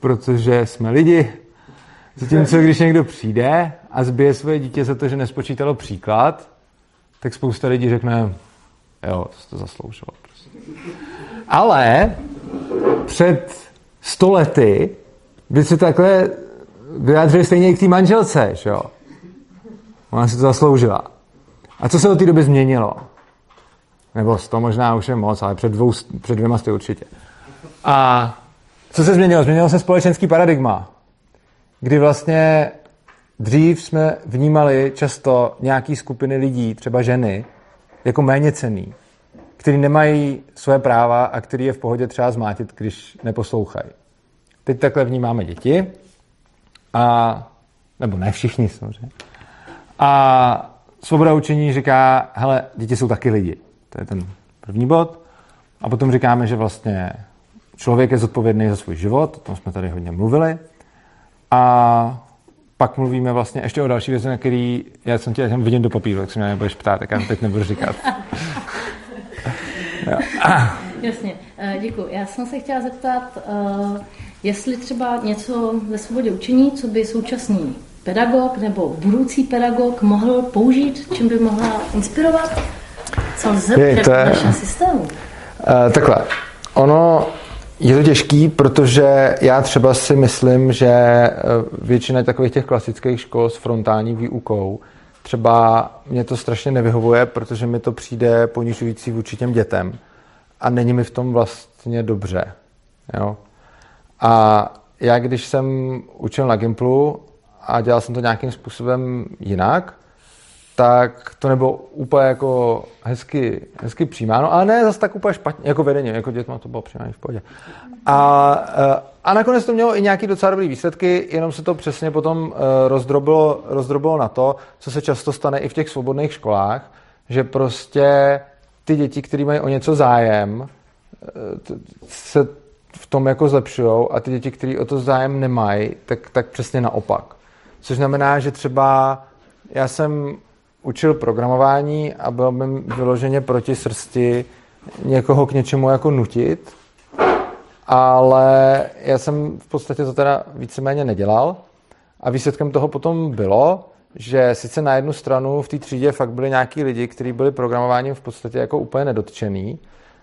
S2: protože jsme lidi. Zatímco když někdo přijde a zbije svoje dítě za to, že nespočítalo příklad, tak spousta lidí řekne, jo, to zasloužilo. Prostě. Ale před sto lety by se takhle vyjádřili stejně i k té manželce, že jo? Ona si to zasloužila. A co se od té doby změnilo? Nebo to možná už je moc, ale před, dvou, před dvěma sty určitě. A co se změnilo? Změnilo se společenský paradigma, kdy vlastně dřív jsme vnímali často nějaký skupiny lidí, třeba ženy, jako méně cený, který nemají své práva a který je v pohodě třeba zmátit, když neposlouchají. Teď takhle vnímáme děti, a, nebo ne všichni samozřejmě. A svoboda učení říká, hele, děti jsou taky lidi. To je ten první bod. A potom říkáme, že vlastně Člověk je zodpovědný za svůj život, o tom jsme tady hodně mluvili. A pak mluvíme vlastně ještě o další věci, na který já jsem tě já vidím do papíru, tak se mě nebudeš ptát, tak já teď nebudu říkat. [LAUGHS]
S1: Jasně, eh, děkuji. Já jsem se chtěla zeptat, eh, jestli třeba něco ve svobodě učení, co by současný pedagog nebo budoucí pedagog mohl použít, čím by mohla inspirovat? Co lze v našem systému?
S2: Uh, takhle. Ono je to těžký, protože já třeba si myslím, že eh, většina takových těch klasických škol s frontální výukou třeba mě to strašně nevyhovuje, protože mi to přijde ponižující vůči těm dětem a není mi v tom vlastně dobře. Jo? A já, když jsem učil na Gimplu a dělal jsem to nějakým způsobem jinak, tak to nebylo úplně jako hezky, hezky přijímáno, ale ne zase tak úplně špatně, jako vedení, jako dětma to bylo přijímáno v pohodě. A, eh, a nakonec to mělo i nějaký docela dobrý výsledky, jenom se to přesně potom eh, rozdrobilo, rozdrobilo na to, co se často stane i v těch svobodných školách, že prostě ty děti, které mají o něco zájem, eh, se v tom jako zlepšují a ty děti, které o to zájem nemají, tak, tak přesně naopak. Což znamená, že třeba já jsem učil programování a byl bym vyloženě proti srsti někoho k něčemu jako nutit, ale já jsem v podstatě to teda víceméně nedělal a výsledkem toho potom bylo, že sice na jednu stranu v té třídě fakt byli nějaký lidi, kteří byli programováním v podstatě jako úplně nedotčený.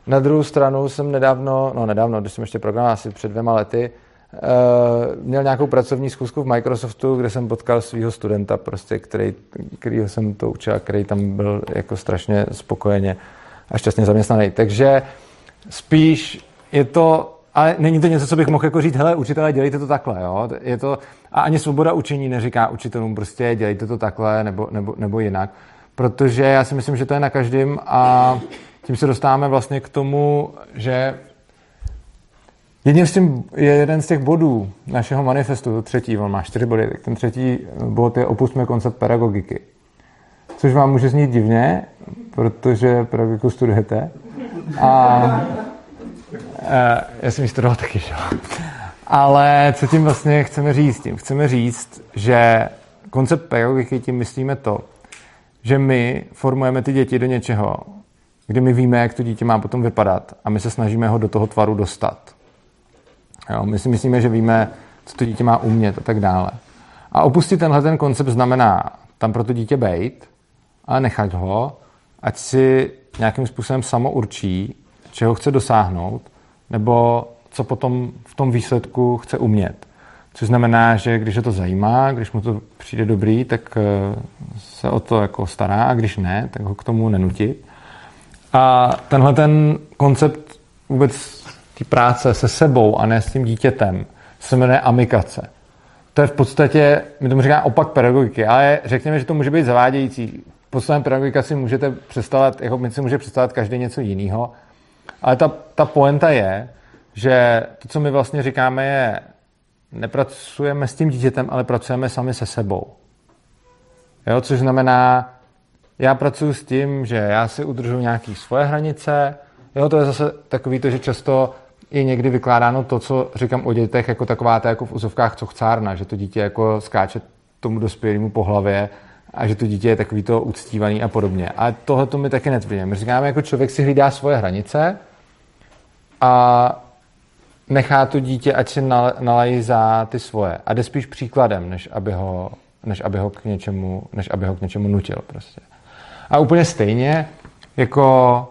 S2: Na druhou stranu jsem nedávno, no nedávno, když jsem ještě programoval asi před dvěma lety, Uh, měl nějakou pracovní zkusku v Microsoftu, kde jsem potkal svého studenta, prostě, který, kterýho jsem to učil, který tam byl jako strašně spokojeně a šťastně zaměstnaný. Takže spíš je to, ale není to něco, co bych mohl jako říct, hele, učitelé, dělejte to takhle, jo? Je to, a ani svoboda učení neříká učitelům prostě dělejte to takhle nebo, nebo, nebo jinak. Protože já si myslím, že to je na každém a tím se dostáváme vlastně k tomu, že Jedním z tím je jeden z těch bodů našeho manifestu, to třetí, on má čtyři body, tak ten třetí bod je opustme koncept pedagogiky. Což vám může znít divně, protože pedagogiku studujete. A, a já jsem ji studoval taky, že? Ale co tím vlastně chceme říct? Tím chceme říct, že koncept pedagogiky tím myslíme to, že my formujeme ty děti do něčeho, kdy my víme, jak to dítě má potom vypadat a my se snažíme ho do toho tvaru dostat. Jo, my si myslíme, že víme, co to dítě má umět a tak dále. A opustit tenhle ten koncept znamená tam pro to dítě bejt, ale nechat ho, ať si nějakým způsobem samo určí, čeho chce dosáhnout, nebo co potom v tom výsledku chce umět. Což znamená, že když je to zajímá, když mu to přijde dobrý, tak eh, se o to jako stará a když ne, tak ho k tomu nenutit. A tenhle ten koncept vůbec té práce se sebou a ne s tím dítětem se jmenuje amikace. To je v podstatě, my tomu říkáme opak pedagogiky, ale řekněme, že to může být zavádějící. Podstatě pedagogika si můžete představit, jako my si může představit každý něco jiného, ale ta, ta poenta je, že to, co my vlastně říkáme, je, nepracujeme s tím dítětem, ale pracujeme sami se sebou. Jo, což znamená, já pracuji s tím, že já si udržu nějaké svoje hranice, jo, to je zase takový to, že často je někdy vykládáno to, co říkám o dětech, jako taková ta jako v úzovkách chcárna, že to dítě jako skáče tomu dospělému po hlavě a že to dítě je takový to uctívaný a podobně. A tohle to my taky netvrdíme. My říkáme, jako člověk si hlídá svoje hranice a nechá to dítě, ať si nalají za ty svoje. A jde spíš příkladem, než aby ho, než aby ho, k, něčemu, než aby ho k něčemu nutil. Prostě. A úplně stejně, jako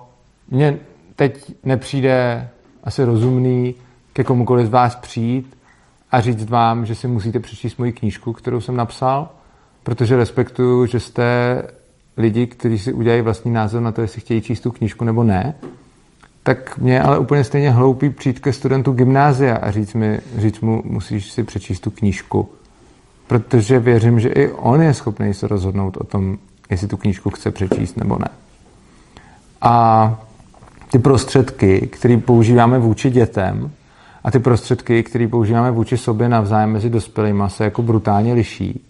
S2: mně teď nepřijde asi rozumný ke komukoliv z vás přijít a říct vám, že si musíte přečíst moji knížku, kterou jsem napsal, protože respektuju, že jste lidi, kteří si udělají vlastní názor na to, jestli chtějí číst tu knížku nebo ne, tak mě ale úplně stejně hloupý přijít ke studentu gymnázia a říct, mi, říct mu, musíš si přečíst tu knížku. Protože věřím, že i on je schopný se rozhodnout o tom, jestli tu knížku chce přečíst nebo ne. A ty prostředky, které používáme vůči dětem a ty prostředky, které používáme vůči sobě navzájem mezi dospělými, se jako brutálně liší.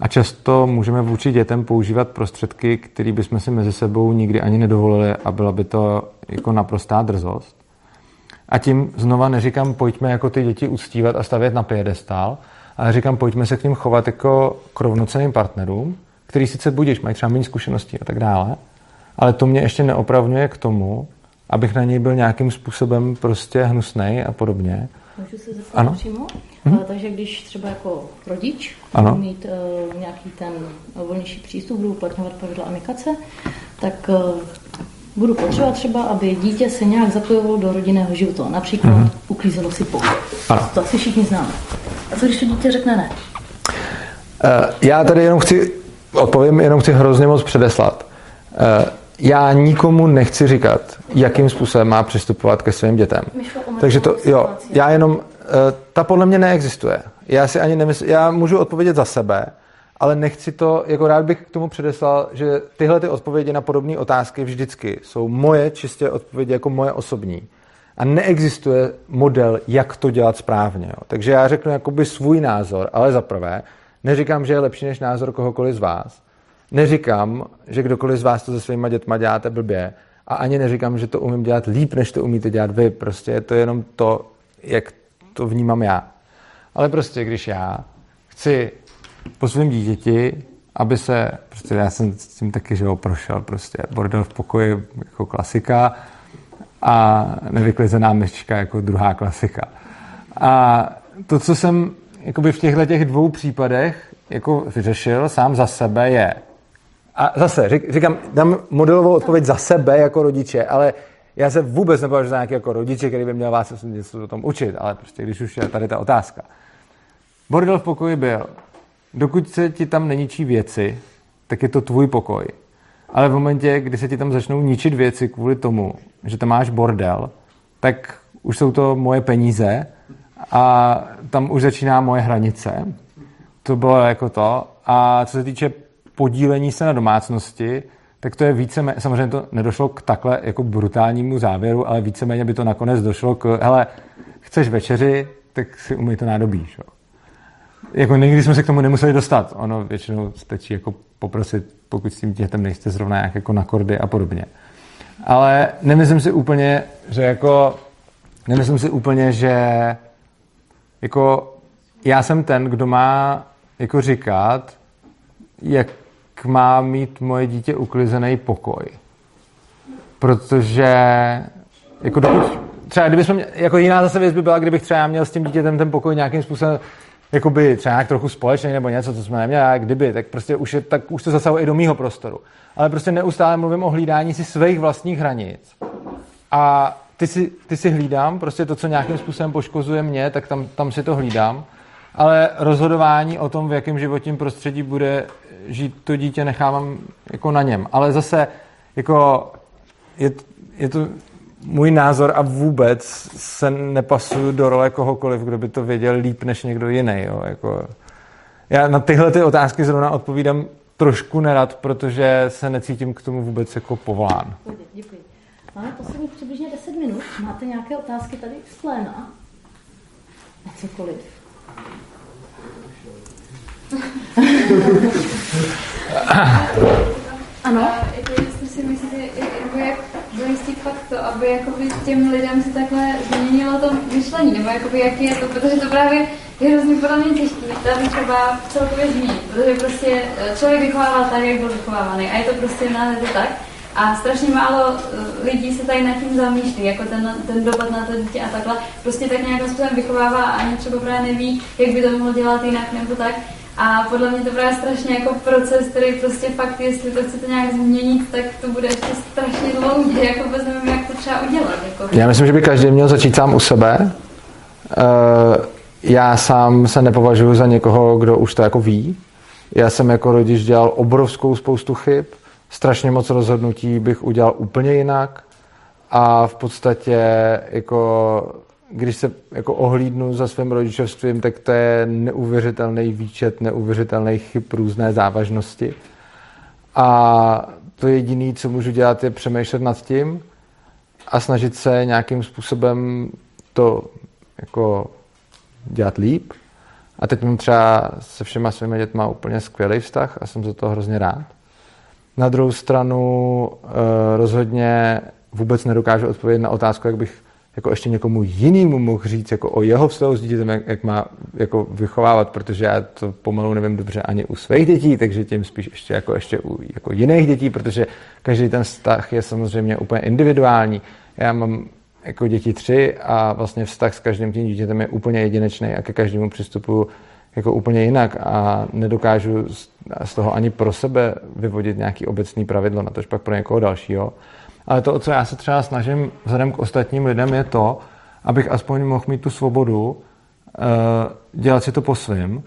S2: A často můžeme vůči dětem používat prostředky, které bychom si mezi sebou nikdy ani nedovolili a byla by to jako naprostá drzost. A tím znova neříkám, pojďme jako ty děti uctívat a stavět na piedestál, ale říkám, pojďme se k ním chovat jako k rovnoceným partnerům, který sice budíš, mají třeba méně zkušeností a tak dále, ale to mě ještě neopravňuje k tomu, abych na něj byl nějakým způsobem prostě hnusnej a podobně.
S1: Můžu se zeptat ano? přímo? Hmm? Takže když třeba jako rodič ano. budu mít uh, nějaký ten volnější přístup, budu uplatňovat pravidla amikace, tak uh, budu potřebovat třeba, aby dítě se nějak zapojovalo do rodinného života. Například hmm. uklízelo si pokoj. To asi všichni známe. A co když to dítě řekne ne?
S2: Uh, já tady jenom chci, odpovím, jenom chci hrozně moc předeslat. Uh, já nikomu nechci říkat, jakým způsobem má přistupovat ke svým dětem. Takže to, jo, já jenom, eh, ta podle mě neexistuje. Já si ani nemysl, já můžu odpovědět za sebe, ale nechci to, jako rád bych k tomu předeslal, že tyhle ty odpovědi na podobné otázky vždycky jsou moje čistě odpovědi jako moje osobní. A neexistuje model, jak to dělat správně. Jo. Takže já řeknu jakoby svůj názor, ale za prvé, neříkám, že je lepší než názor kohokoliv z vás, Neříkám, že kdokoliv z vás to se svýma dětma děláte blbě a ani neříkám, že to umím dělat líp, než to umíte dělat vy. Prostě je to jenom to, jak to vnímám já. Ale prostě, když já chci po svém dítěti, aby se, prostě já jsem s tím taky, že ho prošel, prostě bordel v pokoji jako klasika a nevyklizená myška jako druhá klasika. A to, co jsem jakoby v těchto těch dvou případech jako vyřešil sám za sebe je, a zase říkám, dám modelovou odpověď za sebe jako rodiče, ale já se vůbec nepovažuji za nějaký jako rodiče, který by měl vás něco o tom učit, ale prostě když už je tady ta otázka. Bordel v pokoji byl, dokud se ti tam neničí věci, tak je to tvůj pokoj. Ale v momentě, kdy se ti tam začnou ničit věci kvůli tomu, že tam máš bordel, tak už jsou to moje peníze a tam už začíná moje hranice. To bylo jako to. A co se týče podílení se na domácnosti, tak to je více, samozřejmě to nedošlo k takhle jako brutálnímu závěru, ale víceméně by to nakonec došlo k, hele, chceš večeři, tak si umej to nádobí. Šo? Jako nikdy jsme se k tomu nemuseli dostat. Ono většinou stačí jako poprosit, pokud s tím dítětem nejste zrovna jak jako na kordy a podobně. Ale nemyslím si úplně, že jako nemyslím si úplně, že jako já jsem ten, kdo má jako říkat, jak má mít moje dítě uklizený pokoj. Protože jako dokud, třeba kdybychom, jako jiná zase věc by byla, kdybych třeba měl s tím dítětem ten pokoj nějakým způsobem jakoby třeba nějak trochu společný nebo něco, co jsme neměli, jak kdyby, tak prostě už, je, tak už to zasahuje i do mýho prostoru. Ale prostě neustále mluvím o hlídání si svých vlastních hranic. A ty si, ty si hlídám, prostě to, co nějakým způsobem poškozuje mě, tak tam, tam si to hlídám. Ale rozhodování o tom, v jakém životním prostředí bude žít to dítě, nechávám jako na něm. Ale zase jako je, je to můj názor a vůbec se nepasuju do role kohokoliv, kdo by to věděl líp než někdo jiný. Jo. Jako, já na tyhle ty otázky zrovna odpovídám trošku nerad, protože se necítím k tomu vůbec jako povolán.
S1: Děkuji. Máme posledních přibližně 10 minut. Máte nějaké otázky tady z pléna? Na cokoliv. [LAUGHS]
S5: ano. Jako jestli si myslíte, jako jak fakt to, aby jakoby těm lidem se takhle změnilo to myšlení, nebo jakoby jaký je to, protože to právě je hrozně podle mě těžké, tady třeba celkově změnit, protože prostě eh, člověk vychovával tak, jak byl vychovávaný a je to prostě na to tak. A strašně málo eh, lidí se tady nad tím zamýšlí, jako ten, ten dopad na to dítě a takhle. Prostě tak nějakým způsobem vychovává a ani třeba právě neví, jak by to mohlo dělat jinak nebo tak. A podle mě to právě strašně jako proces, který prostě fakt, jestli to chcete nějak změnit, tak to bude ještě strašně dlouhý, jako vůbec nevím, jak to třeba udělat. Jako.
S2: Já myslím, že by každý měl začít sám u sebe. Uh, já sám se nepovažuji za někoho, kdo už to jako ví. Já jsem jako rodič dělal obrovskou spoustu chyb, strašně moc rozhodnutí bych udělal úplně jinak a v podstatě jako když se jako ohlídnu za svým rodičovstvím, tak to je neuvěřitelný výčet, neuvěřitelný chyb různé závažnosti. A to jediné, co můžu dělat, je přemýšlet nad tím a snažit se nějakým způsobem to jako dělat líp. A teď mám třeba se všema svými dětma úplně skvělý vztah a jsem za to hrozně rád. Na druhou stranu eh, rozhodně vůbec nedokážu odpovědět na otázku, jak bych jako ještě někomu jinému mohl říct jako o jeho vztahu s dítětem, jak, jak má jako vychovávat, protože já to pomalu nevím dobře ani u svých dětí, takže tím spíš ještě jako, ještě u jako jiných dětí, protože každý ten vztah je samozřejmě úplně individuální. Já mám jako děti tři a vlastně vztah s každým tím dítětem je úplně jedinečný a ke každému přistupuju jako úplně jinak a nedokážu z toho ani pro sebe vyvodit nějaký obecný pravidlo, na tož pak pro někoho dalšího. Ale to, o co já se třeba snažím vzhledem k ostatním lidem, je to, abych aspoň mohl mít tu svobodu eh, dělat si to po svým.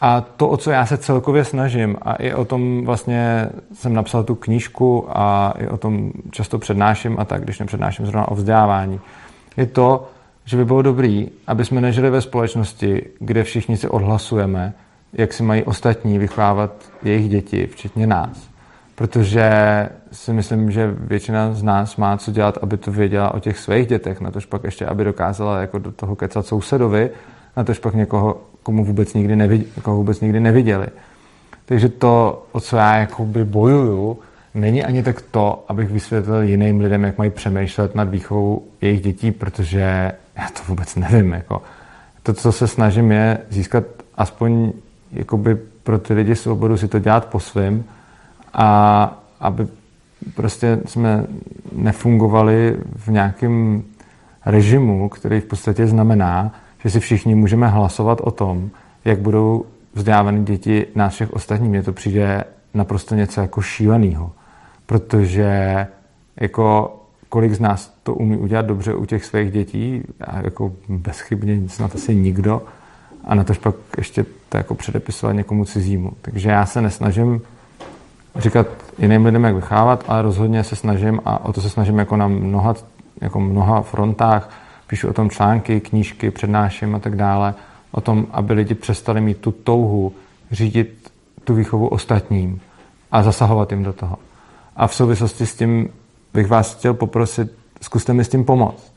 S2: A to, o co já se celkově snažím, a i o tom vlastně jsem napsal tu knížku a i o tom často přednáším a tak, když nepřednáším zrovna o vzdělávání, je to, že by bylo dobrý, aby jsme nežili ve společnosti, kde všichni si odhlasujeme, jak si mají ostatní vychovávat jejich děti, včetně nás protože si myslím, že většina z nás má co dělat, aby to věděla o těch svých dětech, na tož pak ještě, aby dokázala jako do toho kecat sousedovi, na tož pak někoho, komu vůbec nikdy, neviděli, koho vůbec nikdy neviděli. Takže to, o co já jakoby bojuju, není ani tak to, abych vysvětlil jiným lidem, jak mají přemýšlet nad výchovou jejich dětí, protože já to vůbec nevím. Jako. To, co se snažím, je získat aspoň jakoby pro ty lidi svobodu si to dělat po svém a aby prostě jsme nefungovali v nějakém režimu, který v podstatě znamená, že si všichni můžeme hlasovat o tom, jak budou vzdělávané děti nás všech ostatních. Mně to přijde naprosto něco jako šíleného, protože jako kolik z nás to umí udělat dobře u těch svých dětí, a jako bezchybně snad asi nikdo, a na to pak ještě to jako předepisovat někomu cizímu. Takže já se nesnažím říkat jiným lidem, jak vychávat, ale rozhodně se snažím a o to se snažím jako na mnoha, jako mnoha frontách. Píšu o tom články, knížky, přednáším a tak dále. O tom, aby lidi přestali mít tu touhu řídit tu výchovu ostatním a zasahovat jim do toho. A v souvislosti s tím bych vás chtěl poprosit, zkuste mi s tím pomoct.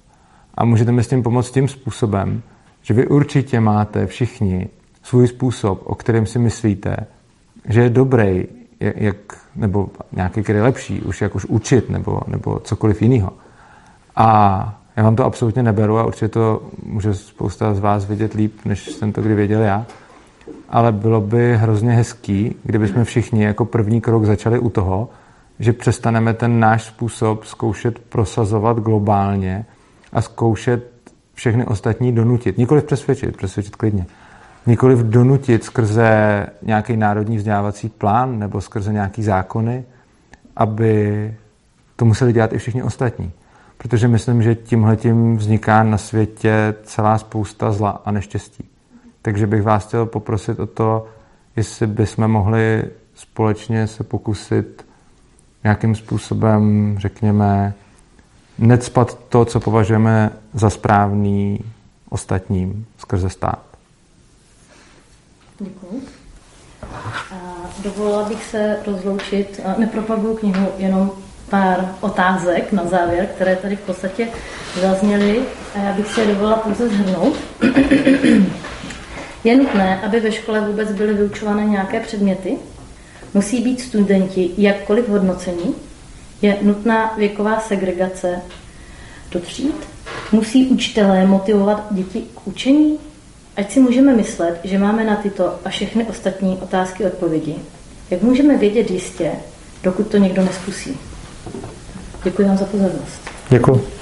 S2: A můžete mi s tím pomoct tím způsobem, že vy určitě máte všichni svůj způsob, o kterém si myslíte, že je dobrý, jak, nebo nějaký, který je lepší, už jak už učit, nebo, nebo cokoliv jiného. A já vám to absolutně neberu a určitě to může spousta z vás vidět líp, než jsem to kdy věděl já. Ale bylo by hrozně hezký, kdybychom všichni jako první krok začali u toho, že přestaneme ten náš způsob zkoušet prosazovat globálně a zkoušet všechny ostatní donutit. Nikoliv přesvědčit, přesvědčit klidně. Nikoliv donutit skrze nějaký národní vzdělávací plán nebo skrze nějaký zákony, aby to museli dělat i všichni ostatní. Protože myslím, že tímhletím vzniká na světě celá spousta zla a neštěstí. Takže bych vás chtěl poprosit o to, jestli bychom mohli společně se pokusit nějakým způsobem, řekněme, necpat to, co považujeme za správný ostatním skrze stát.
S1: Děkuji. Dovolila bych se rozloučit, nepropaguju knihu, jenom pár otázek na závěr, které tady v podstatě zazněly a já bych si je dovolila pouze zhrnout. Je nutné, aby ve škole vůbec byly vyučovány nějaké předměty, Musí být studenti jakkoliv hodnocení, je nutná věková segregace do tříd, musí učitelé motivovat děti k učení, ať si můžeme myslet, že máme na tyto a všechny ostatní otázky odpovědi. Jak můžeme vědět jistě, dokud to někdo neskusí? Děkuji vám za pozornost.
S2: Děkuji.